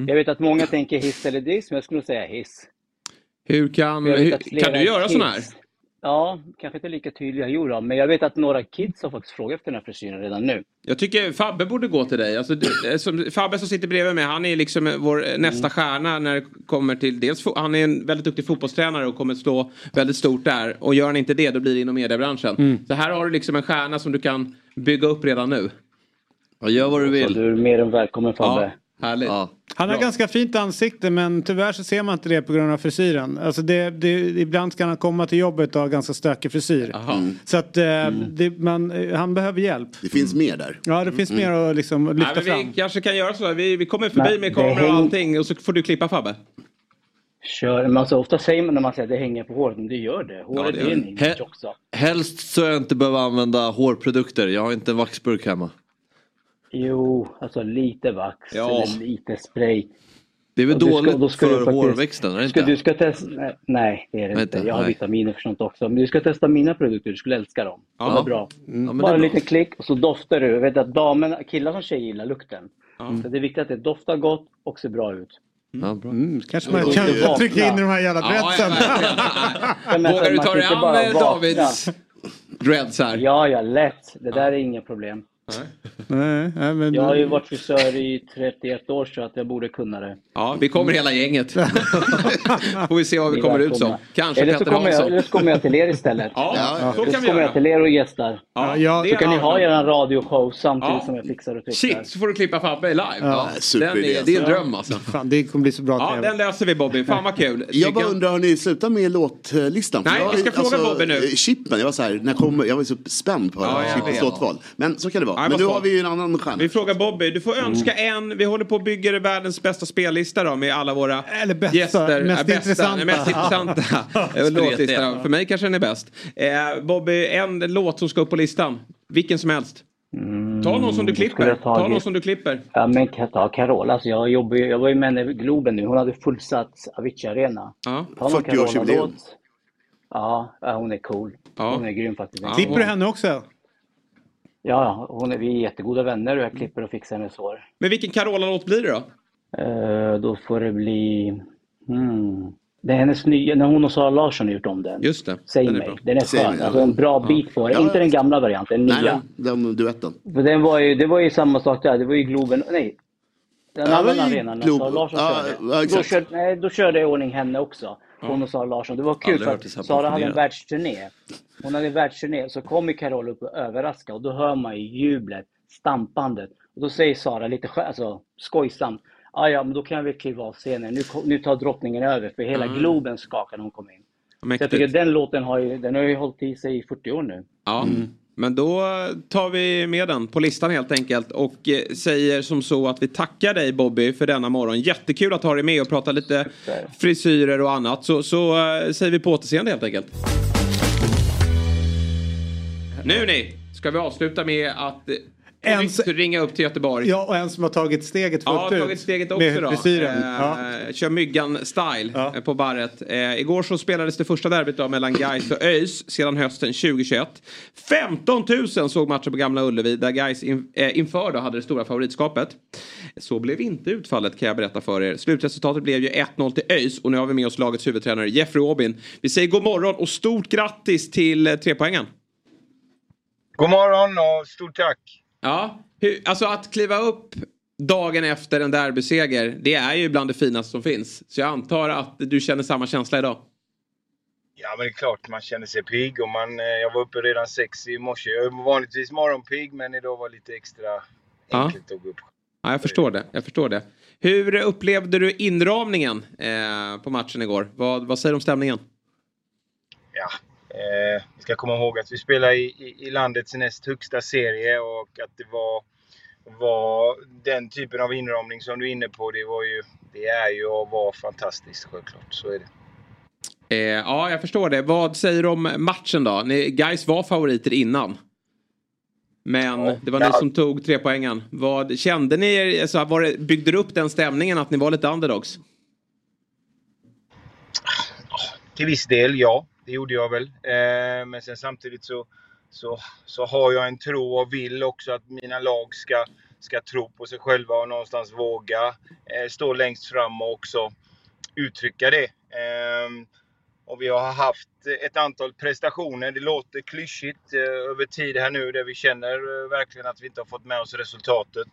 Jag vet att många tänker hiss eller diss, men jag skulle nog säga hiss. Hur kan, hur, kan du göra sån här? Ja, kanske inte lika tydliga, jo då, men jag vet att några kids har faktiskt frågat efter den här frisyren redan nu. Jag tycker Fabbe borde gå till dig. Alltså, du- som, Fabbe som sitter bredvid mig, han är liksom vår eh, nästa stjärna när det kommer till dels, han är en väldigt duktig fotbollstränare och kommer slå väldigt stort där. Och gör han inte det, då blir det inom mediebranschen. Så här har du liksom en stjärna som du kan bygga upp redan nu. Ja, gör vad du vill. Du är mer än välkommen Fabbe. Ja, härligt. Han har ganska fint ansikte men tyvärr så ser man inte det på grund av frisyren. Alltså det, det, ibland kan han komma till jobbet och ha ganska stökig frisyr. Mm. Så att eh, det, man, eh, han behöver hjälp. Det finns mer där. Ja det finns mer att liksom lyfta Nej, fram. vi kanske kan göra så här. Vi, vi kommer förbi Men med det kamera och allting och så får du klippa Fabbe. Kör, men alltså ofta säger man när man säger att det hänger på håret, men det gör det. Håret det är gör en det. He- också. Helst så jag inte behöver använda hårprodukter. Jag har inte en vaxburk hemma. Jo, alltså lite vax Ja. eller lite spray. Det är väl Och ska- dåligt då ska du för faktiskt- hårväxten, är det Ska, inte? du ska testa... nej, Nej, det är det inte. Jag har nej. vitaminer för sånt också. Men du ska testa mina produkter, du skulle älska dem. De Ja. är bra. Mm. Ja, Bara är en bra. liten klick och så doftar du. Jag vet att damerna, killar som tjejer gillar lukten. Så det är viktigt att det doftar gott och ser bra ut. Ja, bra. Mm, kanske man man kan kan trycka in i de här jävla Ja, dreadsen. Ja, Vågar du man ta kan dig an. Davids dreads här? Ja, ja, lätt. Det där är inga problem. Nej, nej, men... Jag har ju varit frisör i 31 år så att jag borde kunna det. Ja, vi kommer hela gänget. Får vi se vad vi kommer ut som. Kanske eller så Petter kommer jag, Hansson. eller så kommer jag till er istället. Ja, Ja, så eller kan så vi kommer göra. jag till er och gästar. Ja, Ja, det Så är kan ni en ha er radioshow samtidigt Ja. som jag fixar och fixar. Shit, så får du klippa Fabbe live. Ja. Den superidé, är, det är en alltså. dröm alltså. Fan, det kommer bli så bra Ja, TV. den löser vi Bobby. Fan vad kul. Jag bara Tycker- undrar, har ni slutat med låtlistan? För Nej, jag, vi ska fråga Bobby nu. eh, Chippen, jag var så här, när kommer, jag var så spänd på Ja, jag Chippens låtval. Men så kan det vara. Men nu har vi ju en annan stjärna. Vi frågar Bobby, du får önska Mm. en. Vi håller på att bygga världens bästa spellista då med alla våra Eller bästa, gäster. mest Ja, bästa, intressanta. Mest intressanta. Låtlista. För mig kanske den är bäst. Eh, Bobby, en låt som ska upp på listan. Vilken som helst. Ta någon som du Mm, klipper. Ta tagit- någon som du klipper. Ja, men ta Carola? Alltså, jag, jobbar, jag var ju med henne i Globen nu. Hon hade fullsatt Avicii Arena. Ja. Ta någon 40-årsjubileum. Carola-låt. Ja, ja, hon är cool. Ja. Hon är grym faktiskt. Ja. Klipper du henne också? Ja, hon är, vi är jättegoda vänner och jag klipper och fixar hennes hår. Men vilken Carola-låt blir det då? Eh, då får det bli... Hmm. Det är hennes nya, när hon och Sara Larsson har gjort om den. Just det. Säg Den mig. Den är skön. mig, ja. Alltså en bra bit på det. Ja, Inte den gamla varianten, den Nej, nya. nej, den duetten. För den var ju, det var ju samma sak där. Det var ju Globen, nej. Den Ja, andra arenan. Sara Larsson Ja, körde. ja, då, körde nej, då körde jag i ordning henne också. Hon och Sara Larsson. Det var kul Aldrig för att Sara hade en världsturné. Hon hade en världsturné. Så kommer Carola upp och överraskar och då hör man ju jublet, stampandet. Och då säger Sara lite alltså, skojsamt. Ah, ja, men då kan vi kliva av scenen. Nu, nu tar drottningen över. För hela Mm. Globen skakar när hon kom in. Så jag Mäktigt. tycker den låten har ju, den har ju hållit i sig i 40 år nu. Ja, men då tar vi med den på listan helt enkelt och eh, säger som så att vi tackar dig Bobby för denna morgon. Jättekul att ha dig med och prata lite frisyrer och annat. Så, så eh, säger vi på återseende helt enkelt. Nu ni, ska vi avsluta med att nytt ringa upp till Göteborg. Ja, och en som har tagit steget fullt Ja, ut. tagit steget också med då. frisyren. Eh, Ja. Kör myggan-style eh, på barret. Eh, igår så spelades det första derbyt då mellan Gais och ÖIS sedan hösten 2021. 15 000 såg matchen på Gamla Ullevi där Gais in, eh, inför då hade det stora favoritskapet. Så blev inte utfallet kan jag berätta för er. Slutresultatet blev ju 1-0 till ÖIS och nu har vi med oss lagets huvudtränare Jeffrey Aubin. Vi säger god morgon och stort grattis till eh, trepoängen. God morgon och stort tack. Ja, hur, alltså att kliva upp dagen efter en derbyseger, det är ju bland det finaste som finns. Så jag antar att du känner samma känsla idag. Ja, men det är klart man känner sig pigg och man, eh, jag var uppe redan sex i morse. Jag är vanligtvis morgonpigg men idag var lite extra Ja. enkelt att gå upp. Ja, jag förstår det. Jag förstår det. Hur upplevde du inramningen eh, på matchen igår? Vad, vad säger du om stämningen? Ja, eh, vi ska komma ihåg att vi spelar i, i, i landets näst högsta serie och att det var, var den typen av inramning som du är inne på. Det, var ju, det är ju och var fantastiskt självklart. Så är det. Eh, ja, jag förstår det. Vad säger du om matchen då? Ni, guys var favoriter innan. Men det var ni Ja. som tog tre poängen. Vad kände ni? er- Alltså, var det, byggde det upp den stämningen att ni var lite underdogs? Till viss del, ja. Det gjorde jag väl. Eh, men sen samtidigt så, så, så har jag en tro och vill också att mina lag ska, ska tro på sig själva och någonstans våga eh, stå längst fram och också uttrycka det. Eh, och vi har haft ett antal prestationer, det låter klyschigt, eh, över tid här nu där vi känner eh, verkligen att vi inte har fått med oss resultatet.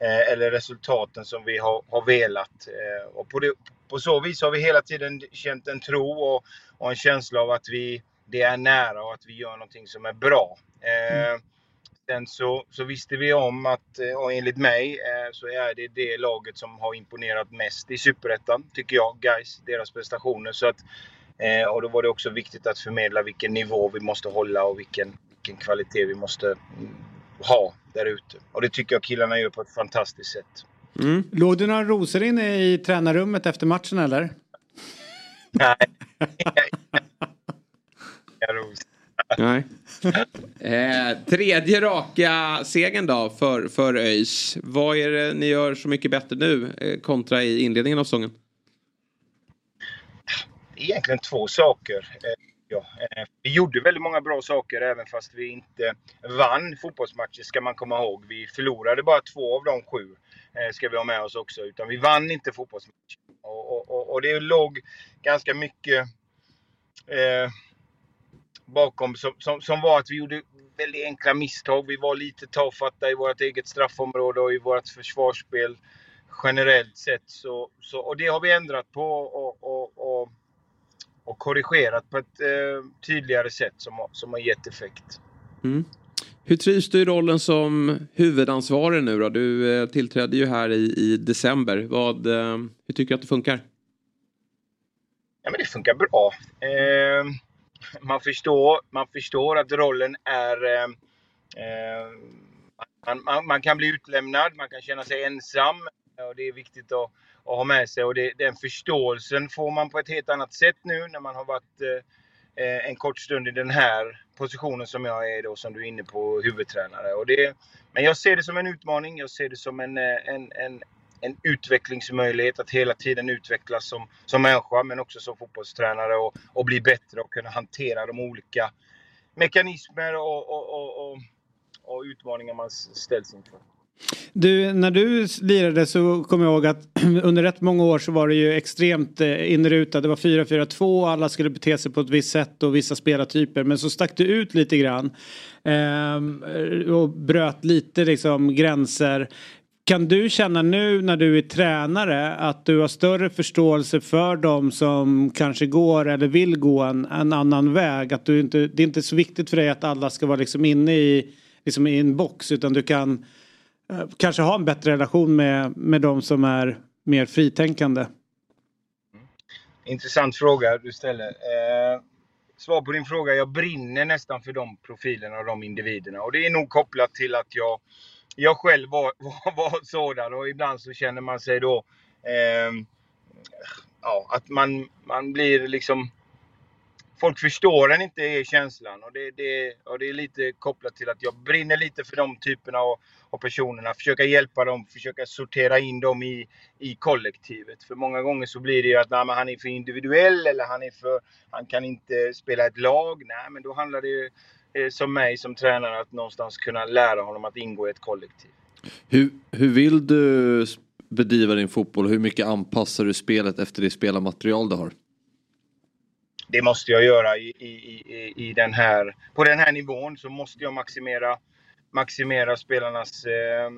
Eh, eller resultaten som vi har, har velat. Eh, och på, det, på så vis har vi hela tiden känt en tro och, och en känsla av att vi, det är nära och att vi gör någonting som är bra. Eh, Sen så, så visste vi om att, eh, och enligt mig, eh, så är det det laget som har imponerat mest i Superettan, tycker jag, guys, deras prestationer. Så att, eh, och då var det också viktigt att förmedla vilken nivå vi måste hålla och vilken, vilken kvalitet vi måste mm, ha där ute. Och det tycker jag killarna gör på ett fantastiskt sätt. Låg det några rosor inne i tränarrummet efter matchen eller? Nej. Nej. Eh, tredje raka segern då för, för ÖIS. Vad är det ni gör så mycket bättre nu eh, kontra i inledningen av säsongen? egentligen två saker. Eh, Ja, eh, vi gjorde väldigt många bra saker även fast vi inte vann fotbollsmatcher ska man komma ihåg. Vi förlorade bara två av de sju, eh, ska vi ha med oss också. Utan vi vann inte fotbollsmatcher. Och, och, och, det låg ganska mycket eh, bakom som, som, som var att vi gjorde väldigt enkla misstag. Vi var lite tafatta i vårt eget straffområde och i vårt försvarsspel generellt sett. Så, så, och det har vi ändrat på och, och, och, och korrigerat på ett eh, tydligare sätt som, har- som har gett effekt. Mm. Hur trivs du i rollen som huvudansvarig nu då? Du eh, tillträdde ju här i, i december. Vad, eh, hur tycker du att det funkar? Ja, men det funkar bra. Eh, man, förstår, man förstår att rollen är... Eh, eh man, man, man kan bli utlämnad, man kan känna sig ensam. Eh, och det är viktigt att, att ha med sig. Och det, den förståelsen får man på ett helt annat sätt nu när man har varit eh, eh, en kort stund i den här positionen som jag är då, som du är inne på, huvudtränare. Och det, men jag ser det som en utmaning. Jag ser det som en, eh, en, en, en utvecklingsmöjlighet att hela tiden utvecklas som, som människa men också som fotbollstränare och, och bli bättre och kunna hantera de olika mekanismer och, och, och, och, och utmaningar man ställs inför. Du, när du lirade så kommer jag ihåg att under rätt många år så var det ju extremt eh, inrutat. Det var 4-4-2, alla skulle bete sig på ett visst sätt och vissa spelartyper. Men så stack du ut lite grann. eh, och bröt lite liksom gränser. Kan du känna nu när du är tränare att du har större förståelse för dem som kanske går eller vill gå en, en annan väg? Att du inte, det är inte så viktigt för dig att alla ska vara liksom inne i, liksom i en box utan du kan Eh, kanske ha en bättre relation med, med de som är mer fritänkande? Intressant fråga du ställer. Eh, svar på din fråga. Jag brinner nästan för de profilerna och de individerna. Och det är nog kopplat till att jag, jag själv var, var, var sådan och ibland så känner man sig då eh, ja, att man, man blir liksom folk förstår en inte är känslan. Och det, det, och det är lite kopplat till att jag brinner lite för de typerna av, av personerna. Försöka hjälpa dem, försöka sortera in dem i, i kollektivet. För många gånger så blir det ju att nej, han är för individuell eller han, är för, han kan inte spela ett lag. Nej, men då handlar det ju eh, som mig som tränare att någonstans kunna lära honom att ingå i ett kollektiv. Hur, hur vill du bedriva din fotboll? Hur mycket anpassar du spelet efter det spelarmaterial du har? det måste jag göra i, i, i, i den här, på den här nivån så måste jag maximera, maximera spelarnas eh,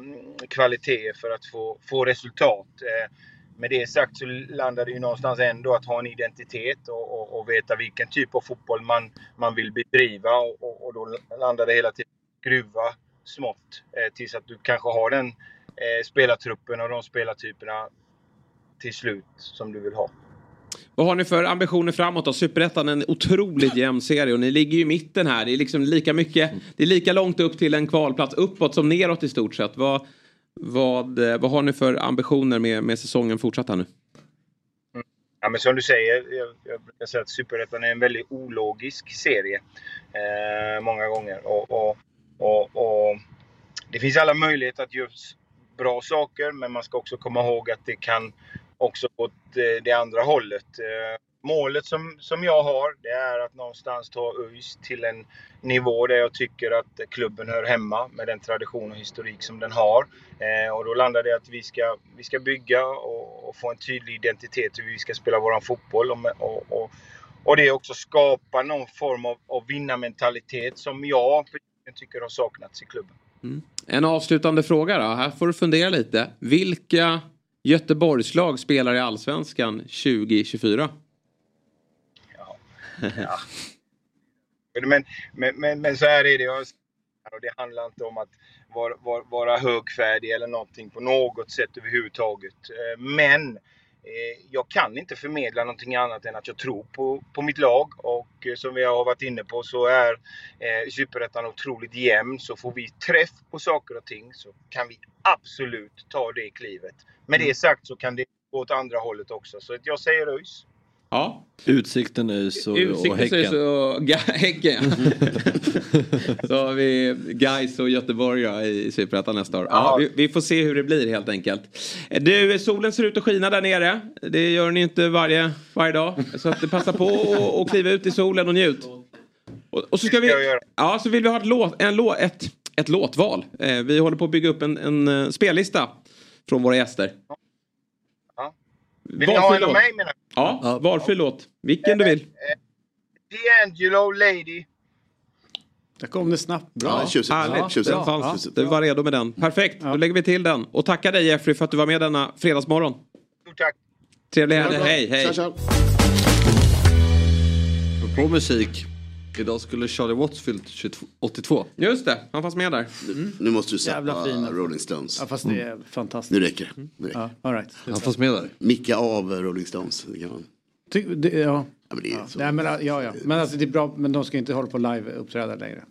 kvalitet för att få, få resultat. Eh, med det sagt så landar det ju någonstans ändå att ha en identitet och, och, och veta vilken typ av fotboll man, man vill bedriva och, och, och då landar det hela tiden skruva smått eh, tills att du kanske har den eh, spelartruppen och de spelartyperna till slut som du vill ha. Vad har ni för ambitioner framåt då? Superettan är en otroligt jämn serie och ni ligger ju i mitten här. Det är liksom lika mycket, det är lika långt upp till en kvalplats uppåt som neråt i stort sett. Vad, vad, eh, vad har ni för ambitioner med, med säsongen fortsatt här nu? Ja, men som du säger, jag, jag brukar säga att Superettan är en väldigt ologisk serie. Eh, många gånger. Och, och, och, och det finns alla möjligheter att göra bra saker, men man ska också komma ihåg att det kan också åt eh, det andra hållet. Eh, målet som, som jag har, det är att någonstans ta ÖIS till en nivå där jag tycker att klubben hör hemma med den tradition och historik som den har. Eh, och då landar det att vi ska, vi ska bygga och, och få en tydlig identitet hur vi ska spela vår fotboll. Och, och, och, och det också skapa någon form av, av vinnarmentalitet som jag tycker har saknats i klubben. Mm. En avslutande fråga då. Här får du fundera lite. Vilka Göteborgslag spelar i Allsvenskan 2024? Ja. Men, men, men, men så här är det. Jag, och det handlar inte om att vara, vara, vara högfärdig eller någonting på något sätt överhuvudtaget. Eh, men jag kan inte förmedla någonting annat än att jag tror på, på mitt lag. Och eh, som vi har varit inne på så är eh, Superettan otroligt jämn. Så får vi träff på saker och ting så kan vi absolut ta det klivet. Med det sagt så kan det gå åt andra hållet också. Så jag säger ÖIS. Ja. Utsikten ÖIS och, och Utsikten Häcken. så så Ga- Häcken. så har vi Gais och Göteborg ja, i Superettan nästa år. Ja, vi, vi får se hur det blir helt enkelt. Du, solen ser ut att skina där nere. Det gör ni inte varje, varje dag. Så att passa på och, och kliva ut i solen och njut. Och, och så ska vi, ja, så vill vi ha ett, låt, en låt, ett, ett låtval. Eh, vi håller på att bygga upp en, en eh, spellista från våra gäster. Vill ni ha en av mig menar du? Ja, valfri låt. Vilken du vill. D'Angelo Lady. Där kom det snabbt. Bra. tjusigt. Härligt. Ja, tjusigt. Fanns. Tjusigt. Du var redo med den. Perfekt, då lägger vi till den. Och tackar dig Jeffrey för att du var med denna fredagsmorgon. Stort tack. Trevlig Ja, helg. Hej, hej. Tja, tja. På musik. Idag skulle Charlie Watts fyllt 22 82. Just det, han fanns med där. Nu måste du släppa fin. Rolling Stones. Ja, fast det är fantastiskt. Nu räcker det. Nu räcker. Ja, all right. Han fanns med där. Micka av Rolling Stones. Det kan man. Ty, det, ja. Ja, men det är så. Nej, men, ja, ja. men alltså, det är bra, men de ska inte hålla på live uppträda längre.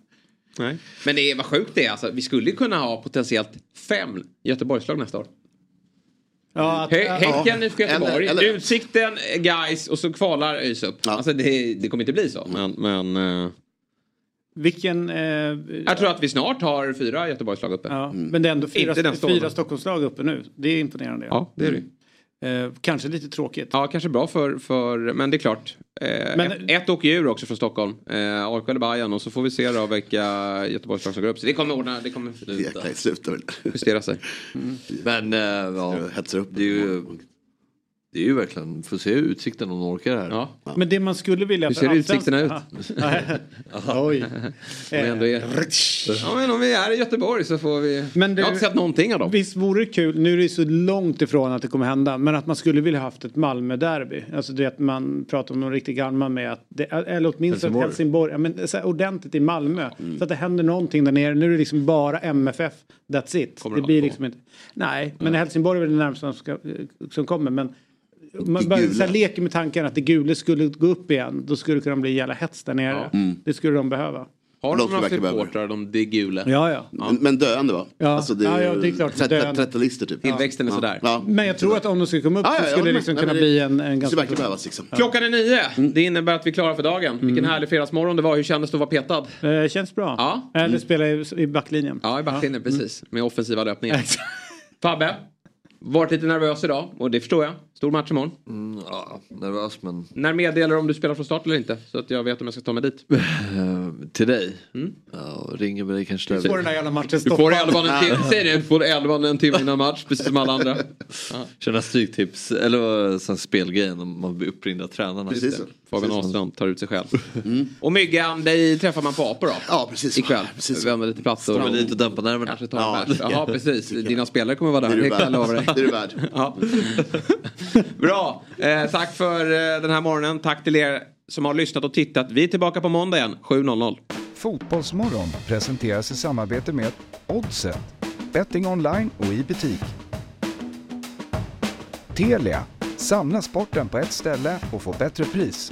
Nej. Men det är vad sjukt det är. Alltså, vi skulle kunna ha potentiellt fem Göteborgslag nästa år. Ja, att, Hä- ja. Häcken, IFK Göteborg, Eller- eller- Utsikten, guys och så kvalar ÖIS upp. Alltså det, det kommer inte bli så. Men, men eh, Vilken... Eh, jag tror att vi snart har fyra Göteborgslag uppe. ja, Men det är ändå fyra, fyra Stockholmslag uppe nu. Det är imponerande. Ja, det är det. Eh, kanske lite tråkigt. Ja, kanske bra för, för men det är klart. Eh, Men- ett, ett åker ju ur också från Stockholm. Eh, AIK eller Bayern och så får vi se då vilka Göteborgslag som går upp. Så det kommer ordna, det kommer Jäklar, sluta väl. justera sig. Men äh, ja, Jag hetsar upp. det är ju Det är ju verkligen, får se utsikten om de orkar det här. Ja. Men det man skulle vilja... Hur ser utsikterna ut? Ja. Oj. Om vi ändå är... Ja, men om vi är i Göteborg så får vi... Men det- Jag har inte sett någonting av dem. Visst vore det kul, nu är det så långt ifrån att det kommer hända, men att man skulle vilja haft ett Malmö-derby. Alltså det att man pratar om någon riktig gammal med att, det, eller åtminstone Helsingborg. Helsingborg, ja, men så här, ordentligt i Malmö. Så att det händer någonting där nere. Nu är det liksom bara MFF, that's it. Kommer det blir liksom inte, nej, men Helsingborg är väl det närmaste som, ska, som kommer. Men man bara gula. så här, leker med tanken att det gule skulle gå upp igen. Då skulle det kunna bli jävla hets där nere. Mm. Det skulle de behöva. Har De skulle några supportrar, de det gula? Ja, ja. Men, men döende va? Ja. Alltså det, Ja, ja, det är klart, döende. 30-lister typ. Tillväxten är Ja. sådär. Ja. Men jag tror att om de skulle komma upp Ja, ja, så ja, skulle det liksom nej, kunna det- bli en, en skulle ganska... verkligen behövas liksom. Klockan är nio. Det innebär att vi är klara för dagen. Vilken härlig fredagsmorgon det var. Hur kändes det att vara petad? Eh, känns bra. Ja. Eller spela i, i backlinjen. Ja, i backlinjen, precis. Med offensiva löpningar. Fabbe, varit lite nervös idag och det förstår jag. Stor match imorgon. Mm, ja, nervös men... När meddelar du om du spelar från start eller inte? Så att jag vet om jag ska ta mig dit. Till dig? Ja, ringer med dig kanske. Du får den där jävla matchen Du stoppad. får elvan en timme, säg det, du får elvan en timme innan match, precis som alla andra. Köra stryktips, eller sån spelgrejen om man blir uppringd av tränarna. Precis så. Fabian Ahlstrand tar ut sig själv. Och Myggan, dig träffar man på Apor då? Ja, precis. Ikväll. Precis. Vi använder lite plats och Kommer dit och dämpa nerverna. kanske tar Ja, en precis. Dina spelare kommer vara där. Det är du Det kan jag lova dig. värd. Det är du värd. Ja. Bra. Eh, tack för eh, den här morgonen. Tack till er som har lyssnat och tittat. Vi är tillbaka på måndag igen, 7.00. Fotbollsmorgon presenteras i samarbete med Oddset, betting online och i butik. Telia, samla sporten på ett ställe och få bättre pris.